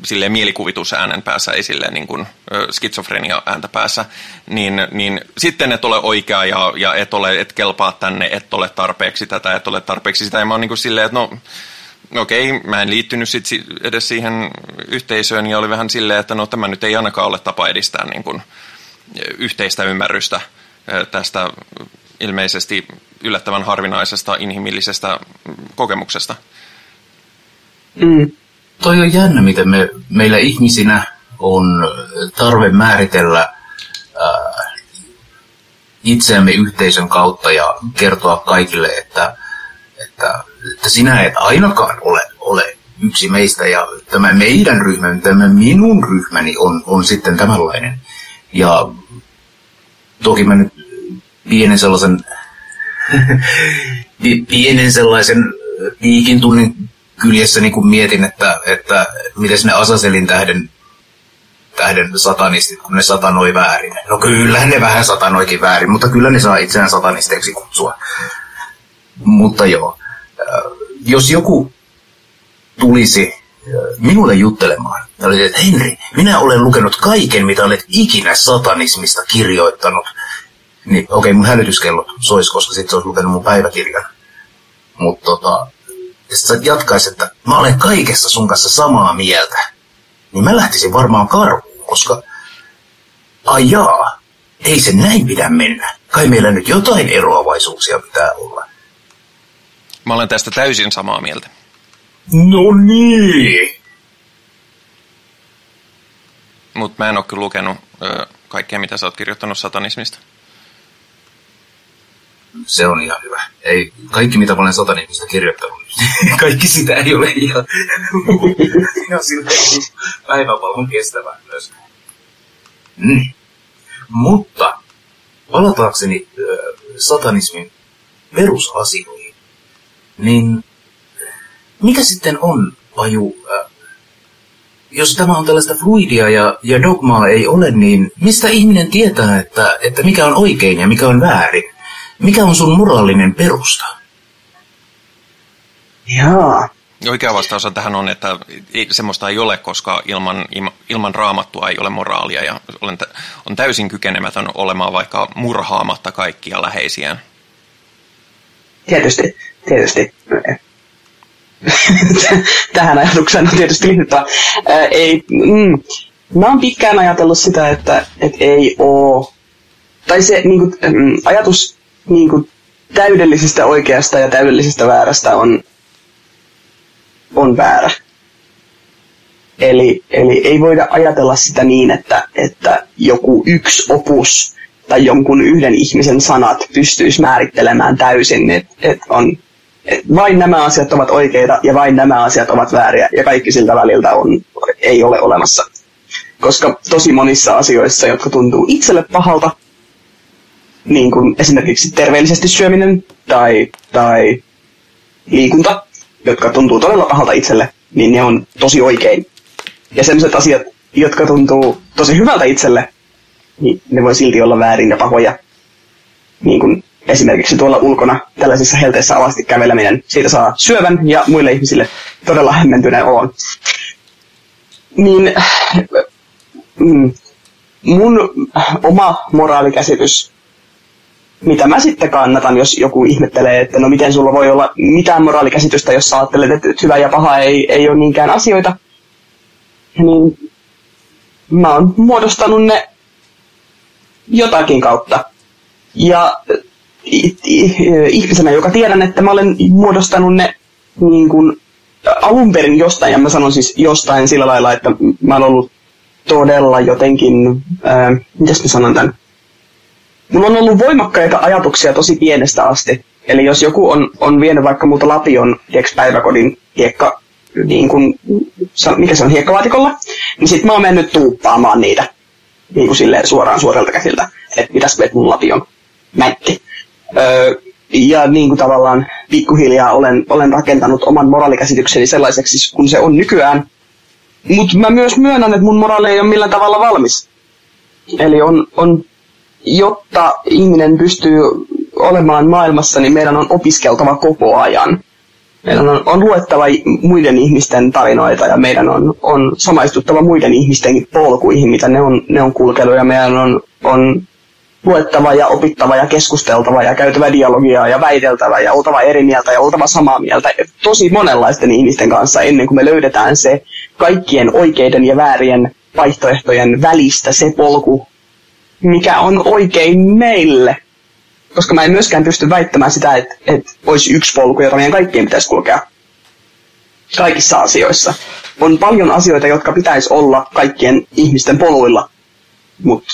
silleen mielikuvitusäänen päässä, ei niin kun, skitsofrenia ääntä päässä, niin, niin sitten et ole oikea ja, ja et, ole, et kelpaa tänne, et ole tarpeeksi tätä, et ole tarpeeksi sitä. Ja mä oon niin silleen, että no okei, okay, mä en liittynyt sit edes siihen yhteisöön ja oli vähän silleen, että no tämä nyt ei ainakaan ole tapa edistää niin kuin yhteistä ymmärrystä tästä ilmeisesti yllättävän harvinaisesta inhimillisestä kokemuksesta. Mm. Toi on jännä, miten me, meillä ihmisinä on tarve määritellä ää, itseämme yhteisön kautta ja kertoa kaikille, että, että, että sinä et ainakaan ole, ole yksi meistä ja tämä meidän ryhmä, tämä minun ryhmäni on, on sitten tämänlainen. Ja toki mä nyt pienen sellaisen *laughs* pienen sellaisen piikin tunnin kyljessä niin kuin mietin, että, että miten sinne Asaselin tähden tähden satanistit, kun ne satanoi väärin. No kyllä ne vähän satanoikin väärin, mutta kyllä ne saa itseään satanisteiksi kutsua. Mutta joo, äh, jos joku tulisi äh, minulle juttelemaan, ja oli, että Henri, minä olen lukenut kaiken, mitä olet ikinä satanismista kirjoittanut. Niin okei, okay, mun hälytyskellot sois, koska sitten se olisi lukenut mun päiväkirjan. Mutta tota, jos sä jatkaisit, että mä olen kaikessa sun kanssa samaa mieltä, niin mä lähtisin varmaan karkuun, koska ai jaa, ei se näin pidä mennä. Kai meillä nyt jotain eroavaisuuksia pitää olla. Mä olen tästä täysin samaa mieltä. No niin. Mutta mä en ole kyllä lukenut ö, kaikkea, mitä sä oot kirjoittanut satanismista. Se on ihan hyvä. Ei, kaikki mitä mä olen satanismista kirjoittanut, *laughs* kaikki sitä ei ole ihan, *laughs* ihan silleen päivävalon kestävää myös. Mm. Mutta palataakseni äh, satanismin perusasioihin, niin mikä sitten on aju, äh, jos tämä on tällaista fluidia ja, ja dogmaa ei ole, niin mistä ihminen tietää, että, että mikä on oikein ja mikä on väärin? Mikä on sun moraalinen perusta? Jaa. Oikea vastaus tähän on, että semmoista ei ole, koska ilman, ilman raamattua ei ole moraalia ja olen, on täysin kykenemätön olemaan vaikka murhaamatta kaikkia läheisiään. Tietysti, tietysti. *laughs* Tähän ajatukseen on tietysti liityttävä. ei, mm, mä oon pitkään ajatellut sitä, että, että ei oo, tai se niin kuin, mm, ajatus niin kuin, täydellisestä oikeasta ja täydellisestä väärästä on, on väärä. Eli, eli ei voida ajatella sitä niin, että, että joku yksi opus tai jonkun yhden ihmisen sanat pystyisi määrittelemään täysin, että et on et vain nämä asiat ovat oikeita ja vain nämä asiat ovat vääriä ja kaikki siltä väliltä on, ei ole olemassa. Koska tosi monissa asioissa, jotka tuntuu itselle pahalta, niin kuin esimerkiksi terveellisesti syöminen tai, tai liikunta, jotka tuntuu todella pahalta itselle, niin ne on tosi oikein. Ja sellaiset asiat, jotka tuntuu tosi hyvältä itselle, niin ne voi silti olla väärin ja pahoja. Niin kuin esimerkiksi tuolla ulkona tällaisissa helteissä alasti käveleminen, siitä saa syövän ja muille ihmisille todella hämmentyneen olon. Niin mm, mun oma moraalikäsitys mitä mä sitten kannatan, jos joku ihmettelee, että no miten sulla voi olla mitään moraalikäsitystä, jos sä ajattelet, että hyvä ja paha ei, ei ole niinkään asioita. Niin mä oon muodostanut ne jotakin kautta. Ja ihmisenä, joka tiedän, että mä olen muodostanut ne niin kuin alun perin jostain, ja mä sanon siis jostain sillä lailla, että mä oon ollut todella jotenkin, ää, mitäs mä sanon tämän, mulla on ollut voimakkaita ajatuksia tosi pienestä asti. Eli jos joku on, on vienyt vaikka multa Lapion tieks päiväkodin hiekka, niin kun, mikä se on, hiekkalaatikolla, niin sit mä oon mennyt tuuppaamaan niitä niin kuin silleen suoraan suorelta käsiltä, että mitäs vet mun Lapion mätti. Öö, ja niin kuin tavallaan pikkuhiljaa olen, olen rakentanut oman moraalikäsitykseni sellaiseksi, kun se on nykyään. Mutta mä myös myönnän, että mun moraali ei ole millään tavalla valmis. Eli on, on jotta ihminen pystyy olemaan maailmassa, niin meidän on opiskeltava koko ajan. Meidän on, on luettava muiden ihmisten tarinoita ja meidän on, on samaistuttava muiden ihmisten polkuihin, mitä ne on, ne on kulkenut ja meidän on, on luettava ja opittava ja keskusteltava ja käytävä dialogia ja väiteltävä ja oltava eri mieltä ja oltava samaa mieltä tosi monenlaisten ihmisten kanssa ennen kuin me löydetään se kaikkien oikeiden ja väärien vaihtoehtojen välistä se polku, mikä on oikein meille. Koska mä en myöskään pysty väittämään sitä, että, että olisi yksi polku, jota meidän kaikkien pitäisi kulkea. Kaikissa asioissa. On paljon asioita, jotka pitäisi olla kaikkien ihmisten poluilla, mutta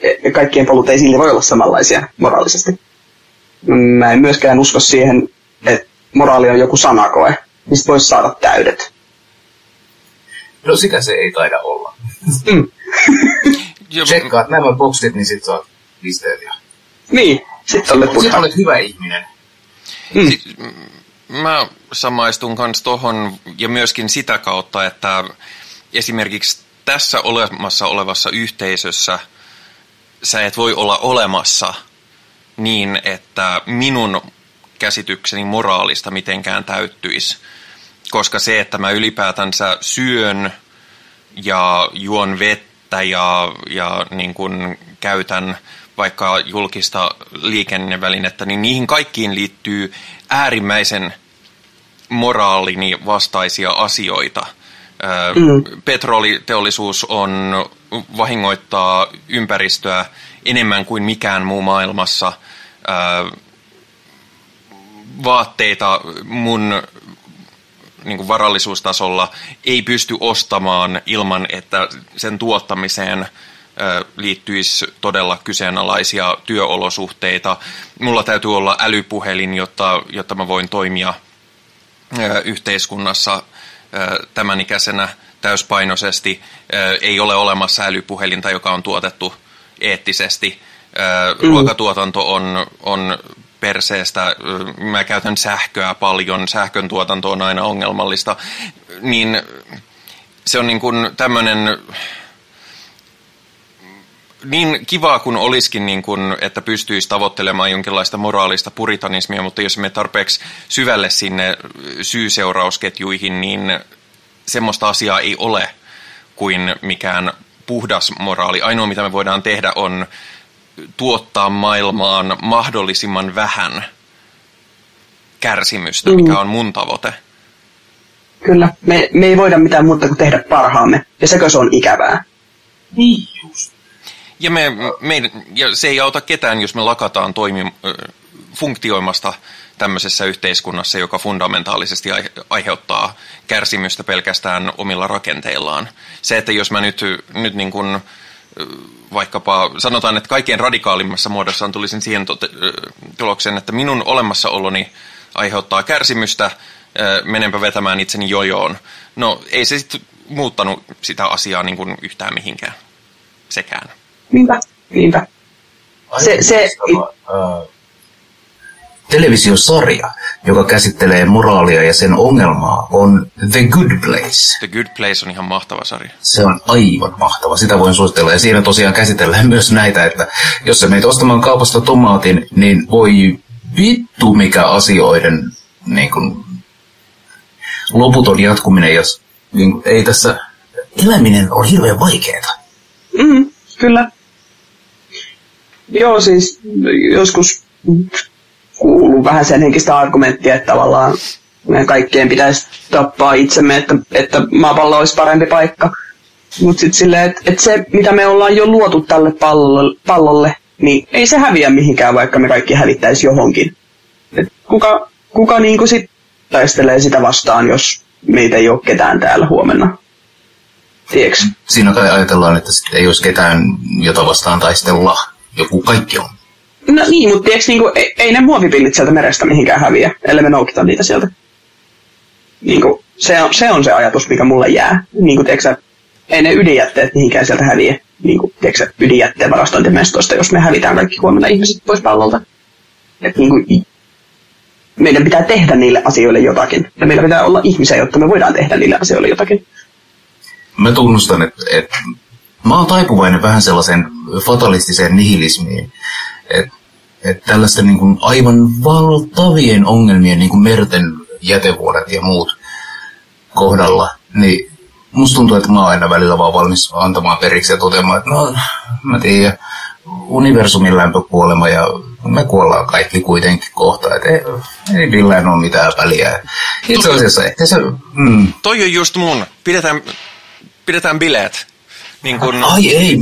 e, kaikkien polut ei silti voi olla samanlaisia moraalisesti. Mä en myöskään usko siihen, että moraali on joku sanakoe, mistä voisi saada täydet. No sitä se ei taida olla. Mm. *laughs* Tsekkaat nämä bokstit, niin sit saat pisteet. Ja... Niin, sit olet, sit olet hyvä ihminen. Mm. Si- mä samaistun kanssa tohon ja myöskin sitä kautta, että esimerkiksi tässä olemassa olevassa yhteisössä sä et voi olla olemassa niin, että minun käsitykseni moraalista mitenkään täyttyisi. Koska se, että mä ylipäätänsä syön ja juon vettä ja, ja niin kun käytän vaikka julkista liikennevälinettä, niin niihin kaikkiin liittyy äärimmäisen moraalini vastaisia asioita. Mm. Petroliteollisuus on vahingoittaa ympäristöä enemmän kuin mikään muu maailmassa. Vaatteita mun niin kuin varallisuustasolla ei pysty ostamaan ilman, että sen tuottamiseen liittyisi todella kyseenalaisia työolosuhteita. Mulla täytyy olla älypuhelin, jotta, jotta mä voin toimia yhteiskunnassa tämän ikäisenä täyspainoisesti. Ei ole olemassa älypuhelinta, joka on tuotettu eettisesti. Ruokatuotanto on, on perseestä. Mä käytän sähköä paljon. Sähkön tuotanto on aina ongelmallista. Niin se on niin kuin tämmöinen niin kivaa kuin olisikin, niin kuin, että pystyisi tavoittelemaan jonkinlaista moraalista puritanismia, mutta jos me tarpeeksi syvälle sinne syy-seurausketjuihin, niin semmoista asiaa ei ole kuin mikään puhdas moraali. Ainoa, mitä me voidaan tehdä, on tuottaa maailmaan mahdollisimman vähän kärsimystä, mikä mm. on mun tavoite. Kyllä, me, me ei voida mitään muuta kuin tehdä parhaamme, ja sekö se on ikävää. Niin just. Ja, me, me, ja se ei auta ketään, jos me lakataan toimi, funktioimasta tämmöisessä yhteiskunnassa, joka fundamentaalisesti aiheuttaa kärsimystä pelkästään omilla rakenteillaan. Se, että jos mä nyt, nyt niin kuin, vaikkapa sanotaan, että kaikkein radikaalimmassa muodossaan tulisin siihen tulokseen, että minun olemassaoloni aiheuttaa kärsimystä, menenpä vetämään itseni jojoon. No ei se sitten muuttanut sitä asiaa niin kuin yhtään mihinkään sekään. Niinpä, niinpä. Se, se, uh, televisiosarja, joka käsittelee moraalia ja sen ongelmaa, on The Good Place. The Good Place on ihan mahtava sarja. Se on aivan mahtava, sitä voin suositella. Ja siinä tosiaan käsitellään *laughs* myös näitä, että jos sä menet ostamaan kaupasta tomaatin, niin voi vittu mikä asioiden niin kun, loputon jatkuminen, jos niin, ei tässä eläminen on hirveän vaikeaa. Mm, kyllä. Joo, siis joskus kuuluu vähän sen henkistä argumenttia, että tavallaan meidän kaikkien pitäisi tappaa itsemme, että, että maapallo olisi parempi paikka. Mutta sitten silleen, että et se, mitä me ollaan jo luotu tälle pallolle, pallolle, niin ei se häviä mihinkään, vaikka me kaikki hävittäisi johonkin. Et kuka kuka niinku sit taistelee sitä vastaan, jos meitä ei ole ketään täällä huomenna? Tiedätkö? Siinä kai ajatellaan, että ei olisi ketään, jota vastaan taistella. Joku kaikki on. No niin, mutta tiiäks, niinku, ei, ei ne muovipillit sieltä merestä mihinkään häviä, ellei me noukita niitä sieltä. Niinku, se, on, se on se ajatus, mikä mulle jää. Niinku, tiiäks, ei ne ydinjätteet mihinkään sieltä häviä. Niinku, tiiäks, ydinjätteen varastointimestosta, jos me hävitään kaikki huomenna ihmiset pois pallolta. Et, niinku, meidän pitää tehdä niille asioille jotakin. Ja meillä pitää olla ihmisiä, jotta me voidaan tehdä niille asioille jotakin. Mä tunnustan, että, että mä oon taipuvainen vähän sellaiseen fatalistiseen nihilismiin. Että että tällaisten niin kuin aivan valtavien ongelmien, niin kuin merten jätevuodet ja muut kohdalla, niin musta tuntuu, että mä oon aina välillä vaan valmis antamaan periksi ja toteamaan, että no, mä tiedän, universumin lämpökuolema ja me kuollaan kaikki kuitenkin kohta, että ei, ei millään ole mitään väliä. Itse asiassa ehkä se... Mm. Toi on just mun. Pidetään, pidetään bileet. Niin kun... Ai ei,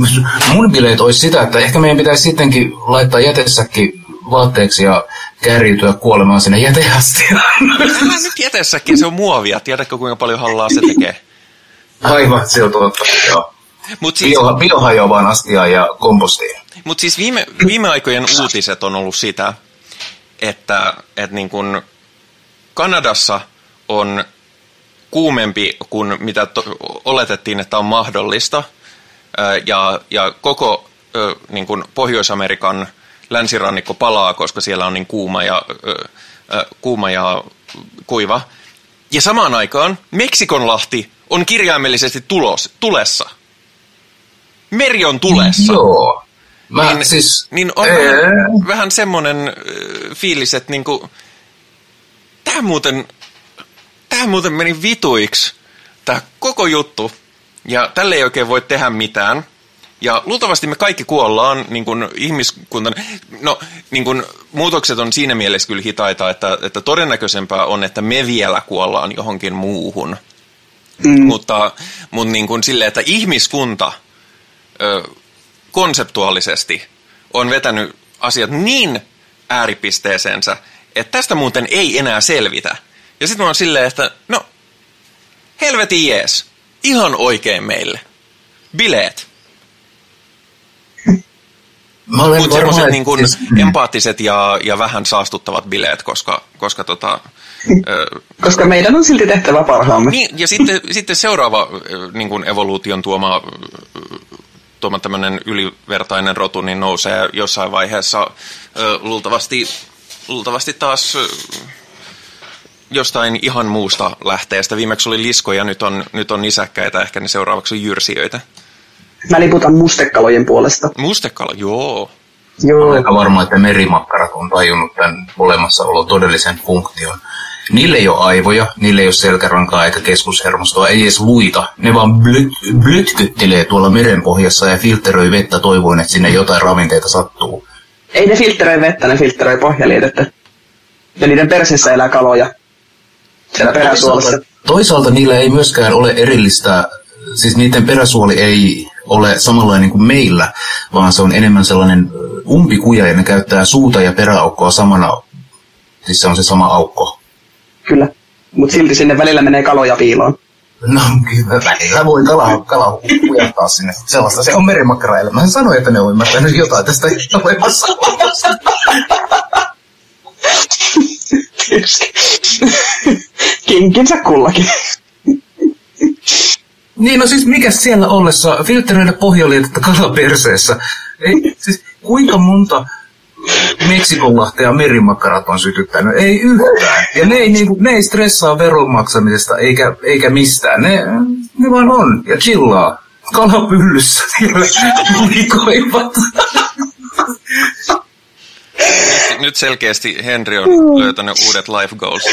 mun bileet olisi sitä, että ehkä meidän pitäisi sittenkin laittaa jätesäkki vaatteeksi ja kärjytyä kuolemaan sinne jäteastiaan. Älä nyt jätesäkki, se on muovia. Tiedätkö kuinka paljon hallaa se tekee? Aivan, se on totta, joo. Mut siis, Bio, biohajoavaan astiaan ja kompostiin. Mutta siis viime, viime aikojen uutiset on ollut sitä, että, että niin kun Kanadassa on kuumempi kuin mitä to, oletettiin, että on mahdollista – ja, ja koko niin kuin Pohjois-Amerikan länsirannikko palaa, koska siellä on niin kuuma ja, kuuma ja kuiva. Ja samaan aikaan Meksikonlahti on kirjaimellisesti tulos, tulessa. Meri on tulessa. Joo. Mä niin, siis... niin on ee, vähän, vähän semmoinen fiilis, että niinku, tämä muuten, tää muuten meni vituiksi, tämä koko juttu. Ja tälle ei oikein voi tehdä mitään. Ja luultavasti me kaikki kuollaan niin kuin ihmiskunta. No, niin kuin, muutokset on siinä mielessä kyllä hitaita, että, että todennäköisempää on, että me vielä kuollaan johonkin muuhun. Mm. Mutta, mutta niin kuin sille, että ihmiskunta ö, konseptuaalisesti on vetänyt asiat niin ääripisteeseensä, että tästä muuten ei enää selvitä. Ja sitten mä oon silleen, että no, helvetin jees, ihan oikein meille. Bileet. Mä olen Mutta varma, että niin kuin siis- *laughs* empaattiset ja, ja vähän saastuttavat bileet, koska, koska tota, ö, Koska meidän on silti tehtävä parhaamme. niin, ja sitten, *laughs* sitten seuraava niin kuin evoluution tuoma, tuoma tämmöinen ylivertainen rotu niin nousee jossain vaiheessa ö, luultavasti, luultavasti taas ö, jostain ihan muusta lähteestä. Viimeksi oli liskoja, nyt on, nyt on nisäkkäitä, ehkä ne seuraavaksi on jyrsijöitä. Mä liputan mustekalojen puolesta. Mustekala, joo. Joo. Olen aika varma, että merimakkarat on tajunnut tämän olemassaolon todellisen funktion. Niille ei ole aivoja, niille ei ole selkärankaa eikä keskushermostoa, ei edes luita. Ne vaan blöt, blötkyttelee tuolla merenpohjassa ja filteröi vettä toivoen, että sinne jotain ravinteita sattuu. Ei ne filtteröi vettä, ne filtteröi pohjaliitettä. Ja niiden perseessä elää kaloja. Siellä. Toisaalta, niillä ei myöskään ole erillistä, siis niiden peräsuoli ei ole samanlainen kuin meillä, vaan se on enemmän sellainen umpikuja ja ne käyttää suuta ja peräaukkoa samana, siis se on se sama aukko. Kyllä. Mutta silti sinne välillä menee kaloja piiloon. No kyllä, välillä voi kala, kala kujattaa sinne. Sellaista se on merimakkaraelämä. Hän sanoi, että ne on ymmärtänyt jotain tästä olemassa. *laughs* Kinkinsä kullakin. Niin, no siis mikä siellä ollessa filtteröidä pohjalietetta kalaperseessä? Ei, siis kuinka monta Meksikonlahtea merimakkarat on sytyttänyt? Ei yhtään. Ja ne ei, niinku, ne ei stressaa veron maksamisesta eikä, eikä mistään. Ne, ne vaan on ja chillaa. Kalapyllyssä siellä. Nyt selkeästi Henri on löytänyt uudet life goals.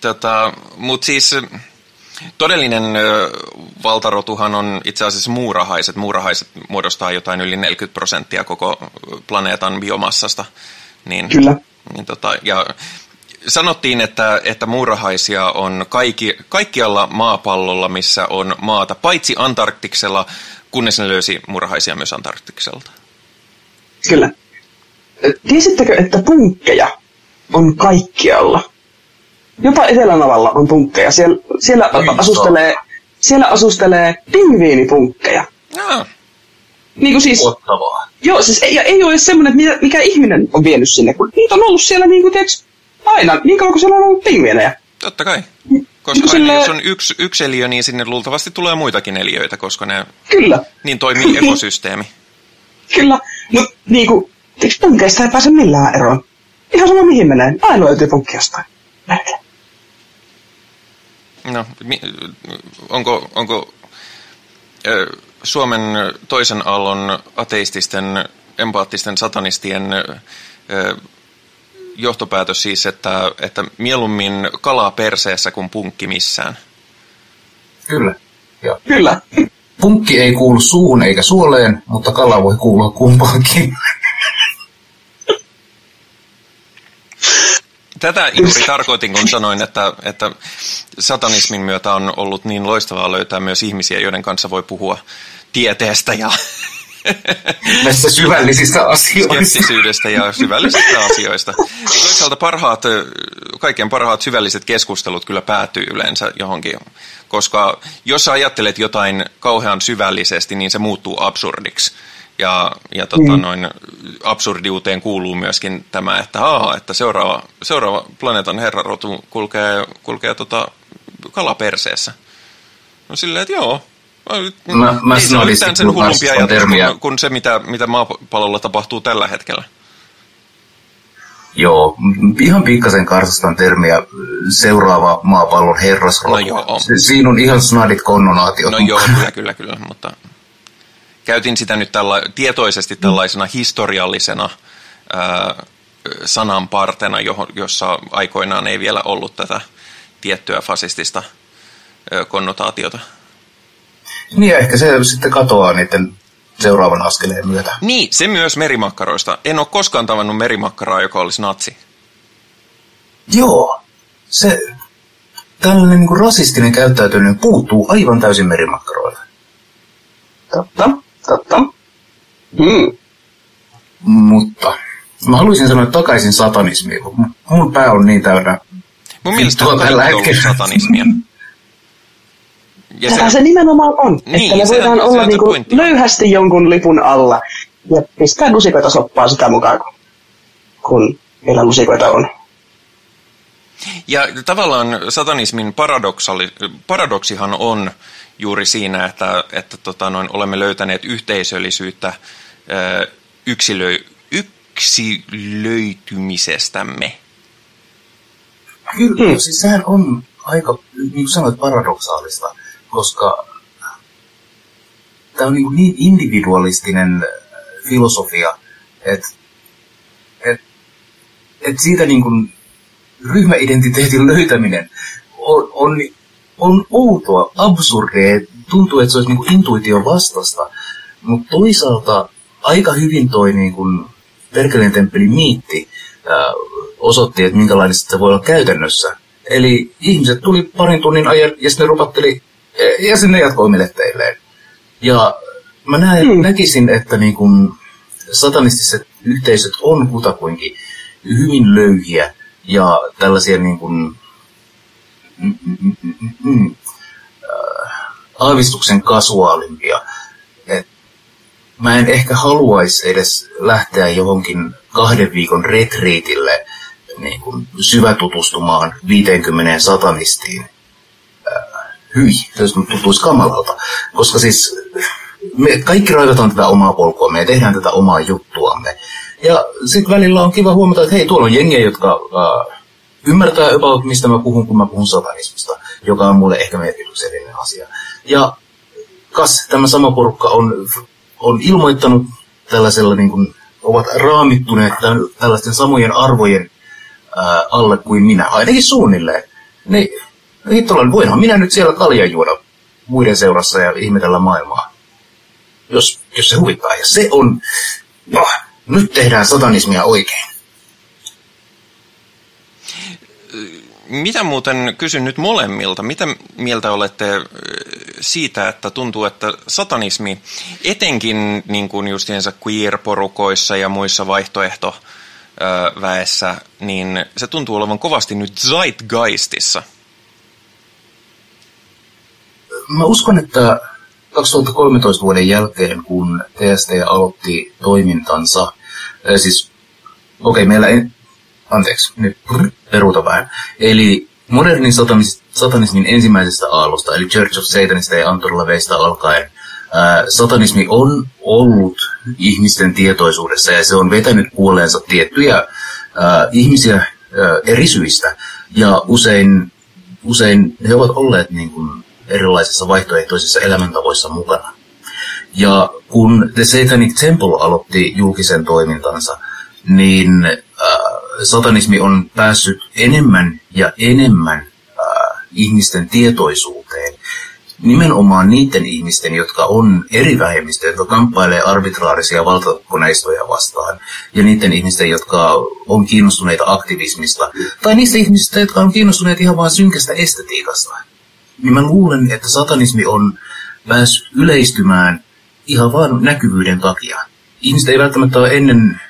tota, Mutta siis todellinen ö, valtarotuhan on itse asiassa muurahaiset. Muurahaiset muodostaa jotain yli 40 prosenttia koko planeetan biomassasta. Niin, Kyllä. Niin tota, ja sanottiin, että, että muurahaisia on kaikki, kaikkialla maapallolla, missä on maata, paitsi Antarktiksella, kunnes ne löysi muurahaisia myös Antarktikselta. Kyllä. Tiesittekö, että punkkeja on kaikkialla? Jopa Etelänavalla on punkkeja. Siellä, siellä asustelee, siellä asustelee pingviinipunkkeja. Ah, Niin kuin siis, Ottavaa. joo, siis ei, ja ei ole edes semmoinen, että mitä- mikä ihminen on vienyt sinne, kun niitä on ollut siellä niin kuin, tiiäks, aina, niin kauan kuin siellä on ollut pingviinejä. totta kai. Koska aina sille- jos on yksi, yksi eliö, niin sinne luultavasti tulee muitakin eliöitä, koska ne Kyllä, niin toimii *laughs* ekosysteemi. kyllä. Mutta niin kuin, tiiäks, punkkeista ei pääse millään eroon. Ihan sama mihin menee, aina löytyy punkki jostain. Melkein. No, mi- onko, onko ö, Suomen toisen aallon ateististen, empaattisten satanistien ö, johtopäätös siis, että, että mieluummin kalaa perseessä kuin punkki missään? Kyllä. Ja Kyllä. punkki ei kuulu suuhun eikä suoleen, mutta kala voi kuulua kumpaankin. Tätä juuri tarkoitin, kun sanoin, että, että satanismin myötä on ollut niin loistavaa löytää myös ihmisiä, joiden kanssa voi puhua tieteestä ja Näissä syvällisistä asioista. skeptisyydestä ja syvällisistä asioista. Toisaalta parhaat, ö, kaikkein parhaat syvälliset keskustelut kyllä päätyy yleensä johonkin, koska jos sä ajattelet jotain kauhean syvällisesti, niin se muuttuu absurdiksi. Ja, ja tota, Mm. noin absurdiuteen kuuluu myöskin tämä, että, aa, että seuraava, seuraava planeetan herrarotu kulkee, kulkee tota, kalaperseessä. No silleen, että joo. Mä- mä ei se ole yhtään sen sitten, kun hullumpi ajatus termiä. kuin, kuin se, mitä, mitä maapallolla tapahtuu tällä hetkellä. Joo, ihan pikkasen karsastan termiä seuraava maapallon herrasrokko. No joo. Siinä on ihan snadit konnonaatiot. No joo, kyllä, kyllä, kyllä, mutta käytin sitä nyt tällä, tietoisesti tällaisena historiallisena ää, sananpartena, johon, jossa aikoinaan ei vielä ollut tätä tiettyä fasistista ää, konnotaatiota. Niin, ja ehkä se sitten katoaa niiden seuraavan askeleen myötä. Niin, se myös merimakkaroista. En ole koskaan tavannut merimakkaraa, joka olisi natsi. Joo, se tällainen niin rasistinen käyttäytyminen puuttuu aivan täysin merimakkaroille. Totta, totta. Hmm. Mutta mä haluaisin sanoa takaisin satanismiin, kun mun pää on niin täynnä Mun mielestä on tällä hetkellä. satanismia. Ja Tätä se nimenomaan on, Niin, että me se voidaan on- se olla on se niinku pointti. löyhästi jonkun lipun alla ja pistää lusikoita soppaan sitä mukaan, kun, kun meillä lusikoita on. Ja tavallaan satanismin paradoksali, paradoksihan on juuri siinä, että, että tota, noin, olemme löytäneet yhteisöllisyyttä ö, yksilö, yksilöitymisestämme. Kyllä, hmm. siis sehän on aika, niin kuin sanoit, paradoksaalista, koska tämä on niin, niin individualistinen filosofia, että et, et siitä niin kuin ryhmäidentiteetin löytäminen on, on, on outoa, absurdia, tuntuu, että se olisi niin kuin intuition vastasta, mutta toisaalta aika hyvin toi niin kuin Perkeleen temppelin miitti ää, osoitti, että minkälainen se voi olla käytännössä. Eli ihmiset tuli parin tunnin ajan ja sitten ne rupatteli ja sinne jatkoi omille teilleen. Ja mä näen, Hmm. näkisin, että niin kun satanistiset yhteisöt on kutakuinkin hyvin löyhiä ja tällaisia niin kun, mm, mm, mm, mm, mm, äh, aavistuksen kasuaalimpia. Et mä en ehkä haluaisi edes lähteä johonkin kahden viikon retriitille niin kuin syvätutustumaan 50 satanistiin. Äh, hyi, se tuntuisi kamalalta. Koska siis me kaikki raivataan tätä omaa polkua, me tehdään tätä omaa juttuamme. Ja sitten välillä on kiva huomata, että hei, tuolla on jengiä, jotka äh, ymmärtää about, mistä mä puhun, kun mä puhun satanismista, joka on mulle ehkä merkityksellinen asia. Ja kas tämä sama porukka on, on ilmoittanut tällaisella, niin kuin, ovat raamittuneet tämän, tällaisten samojen arvojen ää, alle kuin minä, ainakin suunnilleen. Niin, hittolan, voinhan minä nyt siellä kalja juoda muiden seurassa ja ihmetellä maailmaa. Jos, jos se huvittaa. Ja se on, no, nyt tehdään satanismia oikein. Mitä muuten, kysyn nyt molemmilta, mitä mieltä olette ö, siitä, että tuntuu, että satanismi, etenkin niin kuin justiinsa queer-porukoissa ja muissa vaihtoehtoväessä, niin se tuntuu olevan kovasti nyt zeitgeistissa. Mä uskon, että 2013 vuoden jälkeen, kun TST aloitti toimintansa, ää, siis, okei, okay, meillä ei, anteeksi, nyt peruuta vähän. Eli modernin satanis, satanismin ensimmäisestä aallosta, eli Church of Satanista ja Anton LaVeysta alkaen, ää, satanismi on ollut ihmisten tietoisuudessa ja se on vetänyt puoleensa tiettyjä ää, ihmisiä ää, eri syistä. Ja usein, usein he ovat olleet niin kuin, erilaisissa vaihtoehtoisissa elämäntavoissa mukana. Ja kun The Satanic Temple aloitti julkisen toimintansa, niin äh, satanismi on päässyt enemmän ja enemmän äh, ihmisten tietoisuuteen. Nimenomaan niiden ihmisten, jotka on eri vähemmistöjä, jotka kamppailee arbitraarisia valtakoneistoja vastaan. Ja niiden ihmisten, jotka on kiinnostuneita aktivismista. Tai niistä ihmisistä, jotka on kiinnostuneet ihan vain synkästä estetiikasta niin mä luulen, että satanismi on päässyt yleistymään ihan vaan näkyvyyden takia. Ihmiset ei välttämättä ole ennen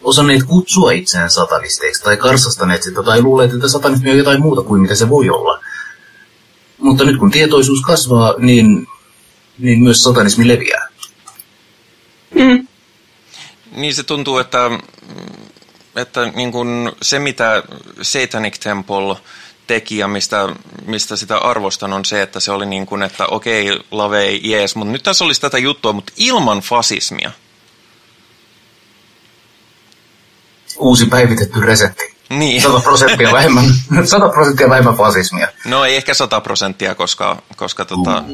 osanneet kutsua itseään satanisteiksi tai karsastaneet sitä tai luuleet, että satanismi on jotain muuta kuin mitä se voi olla. Mutta nyt kun tietoisuus kasvaa, niin, niin myös satanismi leviää. Mm. Niin se tuntuu, että, että niin kuin se, mitä Satanic Temple teki ja mistä, mistä sitä arvostan, on se, että se oli niin kuin, että okei, lavei, jees, mutta nyt tässä olisi tätä juttua, mutta ilman fasismia. uusi päivitetty resepti. Niin. 100 prosenttia vähemmän, *laughs* 100 prosenttia vähemmän fasismia. No ei ehkä 100 prosenttia, koska, koska tota,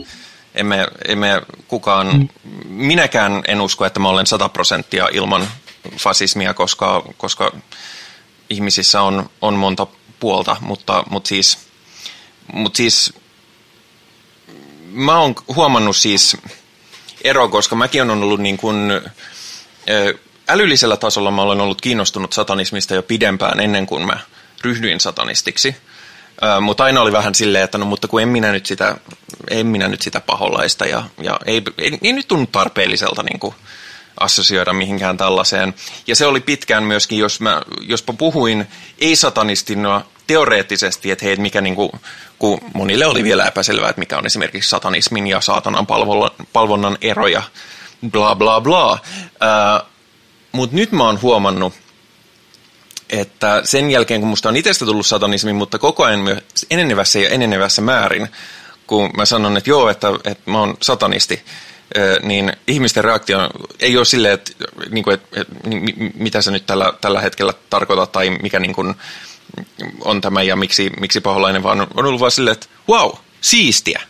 emme, emme kukaan, minäkään en usko, että mä olen 100 prosenttia ilman fasismia, koska, koska ihmisissä on, on monta puolta, mutta, mutta siis, mutta siis mä oon huomannut siis ero, koska mäkin on ollut niin kuin, älyllisellä tasolla mä olen ollut kiinnostunut satanismista jo pidempään ennen kuin mä ryhdyin satanistiksi. Mutta aina oli vähän silleen, että no mutta kun en minä nyt sitä, en minä nyt sitä paholaista ja, ja ei, ei, ei nyt tunnu tarpeelliselta niin kuin assosioida mihinkään tällaiseen. Ja se oli pitkään myöskin, jos mä, jospa puhuin ei-satanistina teoreettisesti, että hei, mikä niin kuin, kun monille oli vielä epäselvää, että mikä on esimerkiksi satanismin ja saatanan palvonnan eroja, bla bla bla. Mutta nyt mä oon huomannut, että sen jälkeen, kun musta on itsestä tullut satanismi, mutta koko ajan myös enenevässä ja enenevässä määrin, kun mä sanon, että joo, että, että mä oon satanisti, niin ihmisten reaktio ei ole silleen, että, niin kuin, että, että mitä sä nyt tällä, tällä hetkellä tarkoitat tai mikä niin kuin, on tämä ja miksi, miksi paholainen, vaan on ollut vaan silleen, että wow, siistiä.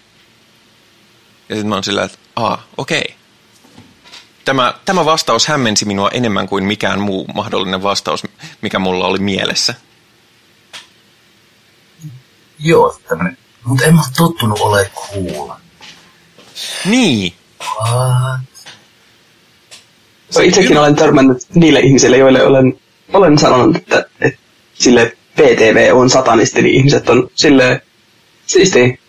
Ja sitten mä oon silleen, että aa, okei. Okay. Tämä, tämä vastaus hämmensi minua enemmän kuin mikään muu mahdollinen vastaus, mikä mulla oli mielessä. Joo, tämmönen. Mutta en mä tottunut ole kuulla. Niin. What? Itsekin olen törmännyt niille ihmisille, joille olen, olen sanonut, että, että sille PTV on satanisti, niin ihmiset on sille siisti,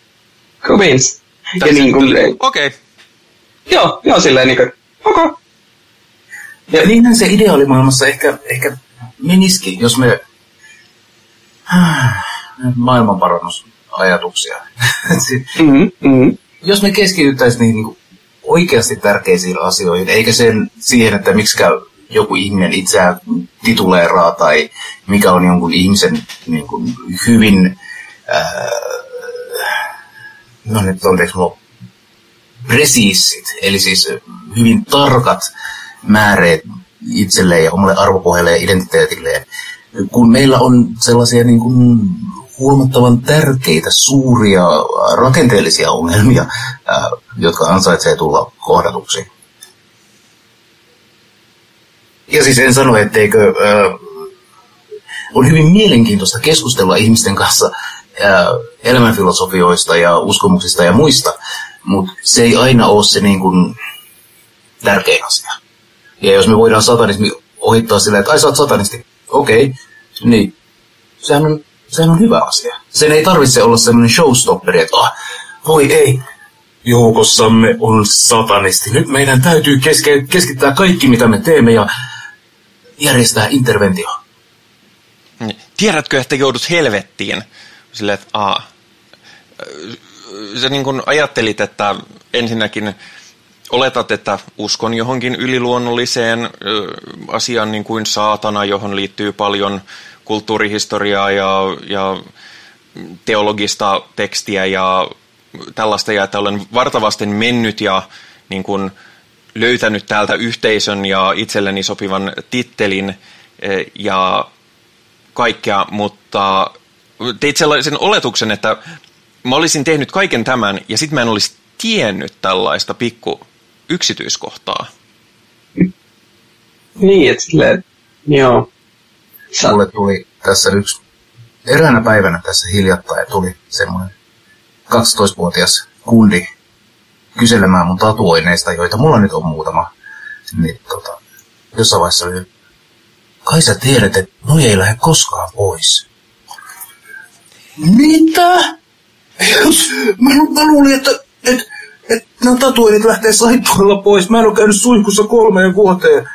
cool beans. Ja niin kuin, Okei. Okay. joo, joo, silleen niin kuin, okay. Ja niinhän se ideaalimaailmassa ehkä, ehkä menisikin, jos me *sighs* maailmanparannusajatuksia. *laughs* Mm-hmm, mm-hmm. jos me keskityttäisiin niin, niin kuin oikeasti tärkeisiin asioihin, eikä sen siihen, että miksi joku ihminen itseään tituleeraa tai mikä on jonkun ihmisen niin kuin, hyvin, ää, no nyt anteeksi mulla presiissit, eli siis hyvin tarkat määreet itselleen ja omalle arvopohjalle ja identiteetilleen. Kun meillä on sellaisia niin kuin huomattavan tärkeitä, suuria, rakenteellisia ongelmia, ää, jotka ansaitsee tulla kohdatuksi. Ja siis en sano, etteikö ää, on hyvin mielenkiintoista keskustella ihmisten kanssa elämänfilosofioista ja uskomuksista ja muista, mutta se ei aina ole se niin kuin, tärkein asia. Ja jos me voidaan satanismi ohittaa silleen, että ai sä oot satanisti, okei, okay. niin sehän on, sehän on hyvä asia. Sen ei tarvitse olla semmoinen showstopperi, että ah, voi ei, joukossamme on satanisti. Nyt meidän täytyy keske- keskittää kaikki, mitä me teemme ja järjestää interventio. Niin. Tiedätkö, että joudut helvettiin? Silleen, että aa. Sä niin kuin ajattelit, että ensinnäkin oletat, että uskon johonkin yliluonnolliseen asiaan niin kuin saatana, johon liittyy paljon kulttuurihistoriaa ja, ja teologista tekstiä ja tällaista, ja että olen vartavasten mennyt ja niin kuin, löytänyt täältä yhteisön ja itselleni sopivan tittelin ja kaikkea, mutta teit sellaisen oletuksen, että mä olisin tehnyt kaiken tämän ja sitten mä en olisi tiennyt tällaista pikku yksityiskohtaa. Niin, että silleen, joo. Sä... Mulle tuli tässä yksi, eräänä päivänä tässä hiljattain tuli semmoinen 12-vuotias kundi kyselemään mun tatuoineista, joita mulla nyt on muutama. Niin tota, jossain vaiheessa oli, kai sä tiedät, että noi ei lähde koskaan pois. Mitä? Mä, mä luulin, että, että, että nämä tatuoinnit lähtee saippuilla pois. Mä en ole käynyt suihkussa kolmeen vuoteen.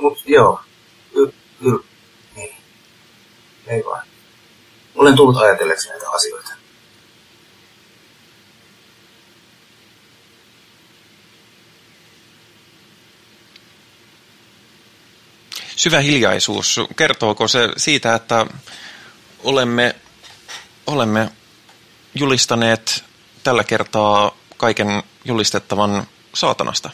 Mut joo. Ei vaan. Olen tullut ajatelleeksi näitä asioita. syvä hiljaisuus, kertooko se siitä, että olemme, olemme julistaneet tällä kertaa kaiken julistettavan saatanasta?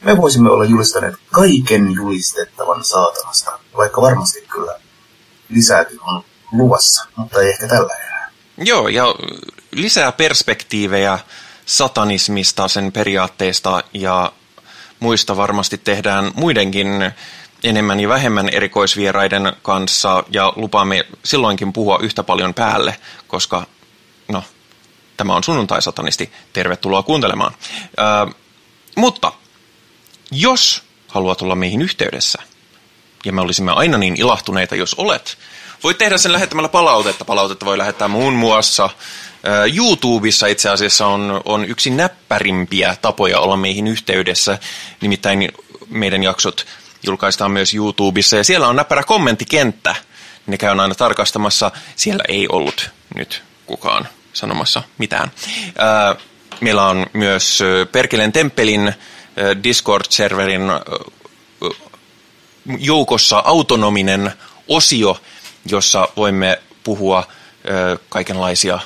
me voisimme olla julistaneet kaiken julistettavan saatanasta, vaikka varmasti kyllä lisääkin on luvassa, mutta ei ehkä tällä erää. Joo, ja lisää perspektiivejä satanismista, sen periaatteista ja muista varmasti tehdään muidenkin enemmän ja vähemmän erikoisvieraiden kanssa ja lupaamme silloinkin puhua yhtä paljon päälle, koska no, tämä on sunnuntai-satanisti. Tervetuloa kuuntelemaan. Ö, mutta jos haluat olla meihin yhteydessä, ja me olisimme aina niin ilahtuneita, jos olet, voit tehdä sen lähettämällä palautetta. Palautetta voi lähettää muun muassa YouTubessa itse asiassa on, on yksi näppärimpiä tapoja olla meihin yhteydessä, nimittäin meidän jaksot julkaistaan myös YouTubessa ja siellä on näppärä kommenttikenttä. Ne käyn aina tarkastamassa. Siellä ei ollut nyt kukaan sanomassa mitään. Meillä on myös Perkeleen temppelin Discord-serverin joukossa autonominen osio, jossa voimme puhua kaikenlaisia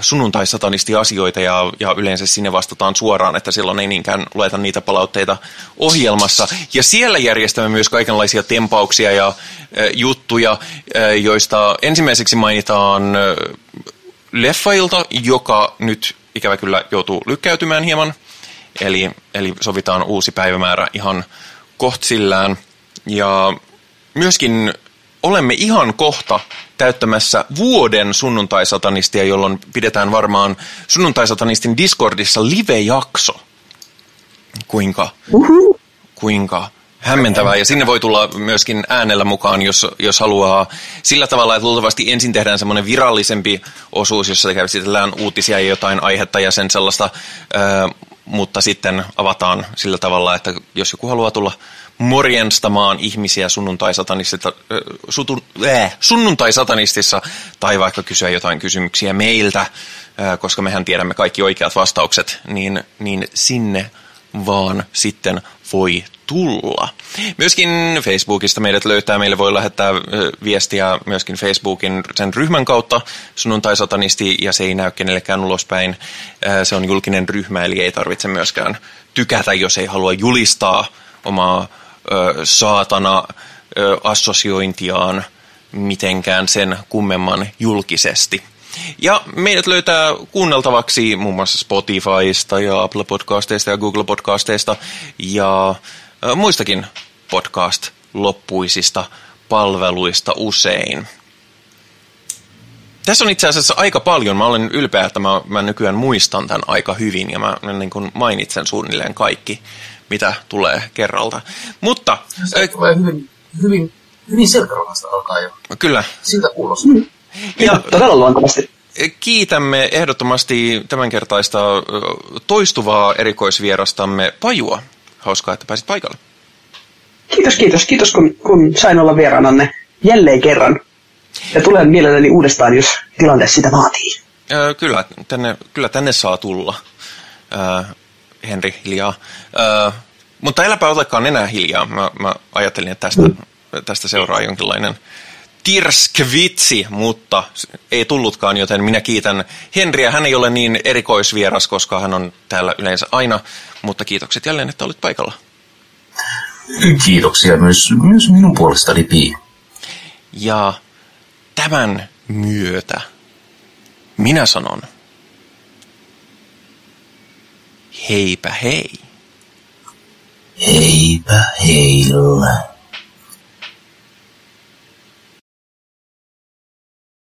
sunnuntai-satanisti asioita ja, ja yleensä sinne vastataan suoraan, että silloin ei niinkään lueta niitä palautteita ohjelmassa. Ja siellä järjestämme myös kaikenlaisia tempauksia ja juttuja, joista ensimmäiseksi mainitaan leffailta, joka nyt ikävä kyllä joutuu lykkäytymään hieman. Eli, eli sovitaan uusi päivämäärä ihan kohtsillään. Ja myöskin olemme ihan kohta täyttämässä vuoden sunnuntai-satanistia, jolloin pidetään varmaan sunnuntai-satanistin Discordissa live-jakso. Kuinka, kuinka hämmentävää. Ja sinne voi tulla myöskin äänellä mukaan, jos, jos haluaa. Sillä tavalla, että luultavasti ensin tehdään semmoinen virallisempi osuus, jossa käsitellään uutisia ja jotain aihetta ja sen sellaista, ää, mutta sitten avataan sillä tavalla, että jos joku haluaa tulla morjenstamaan ihmisiä sunnuntai-satanistissa, äh, sunnuntai-satanistissa tai vaikka kysyä jotain kysymyksiä meiltä, äh, koska mehän tiedämme kaikki oikeat vastaukset, niin, niin sinne vaan sitten voi tulla. Myöskin Facebookista meidät löytää, meille voi lähettää viestiä myöskin Facebookin sen ryhmän kautta sunnuntai-satanisti ja se ei näy kenellekään ulospäin. Se on julkinen ryhmä, eli ei tarvitse myöskään tykätä, jos ei halua julistaa omaa saatana assosiointiaan mitenkään sen kummemman julkisesti. Ja meidät löytää kuunneltavaksi muun muassa Spotifysta ja Apple Podcasteista ja Google Podcasteista ja muistakin podcast-loppuisista palveluista usein. Tässä on itse asiassa aika paljon. Mä olen ylpeä, että mä, mä nykyään muistan tämän aika hyvin ja mä niin kuin mainitsen suunnilleen kaikki mitä tulee kerralta. Mutta... Se äh, tulee hyvin, hyvin, hyvin selkärokasta alkaa jo. Kyllä. Siltä kuulostaa. Mm. Ja todella luontevasti. Kiitämme ehdottomasti tämänkertaista toistuvaa erikoisvierastamme Pajua. Hauskaa, että pääsit paikalle. Kiitos, kiitos. Kiitos, kun, kun sain olla vieraananne jälleen kerran. Ja tulen mielelläni uudestaan, jos tilanne sitä vaatii. Öö, kyllä, tänne, kyllä tänne saa tulla. Öö, Henri hiljaa. Ö, mutta äläpä olekaan enää hiljaa. Mä, mä ajattelin, että tästä, tästä seuraa jonkinlainen tirskvitsi, mutta ei tullutkaan, joten minä kiitän Henriä. Hän ei ole niin erikoisvieras, koska hän on täällä yleensä aina, mutta kiitokset jälleen, että olit paikalla. Kiitoksia myös, myös minun puolestani, Pi. Ja tämän myötä minä sanon – Heipä hei. Heipä heillä.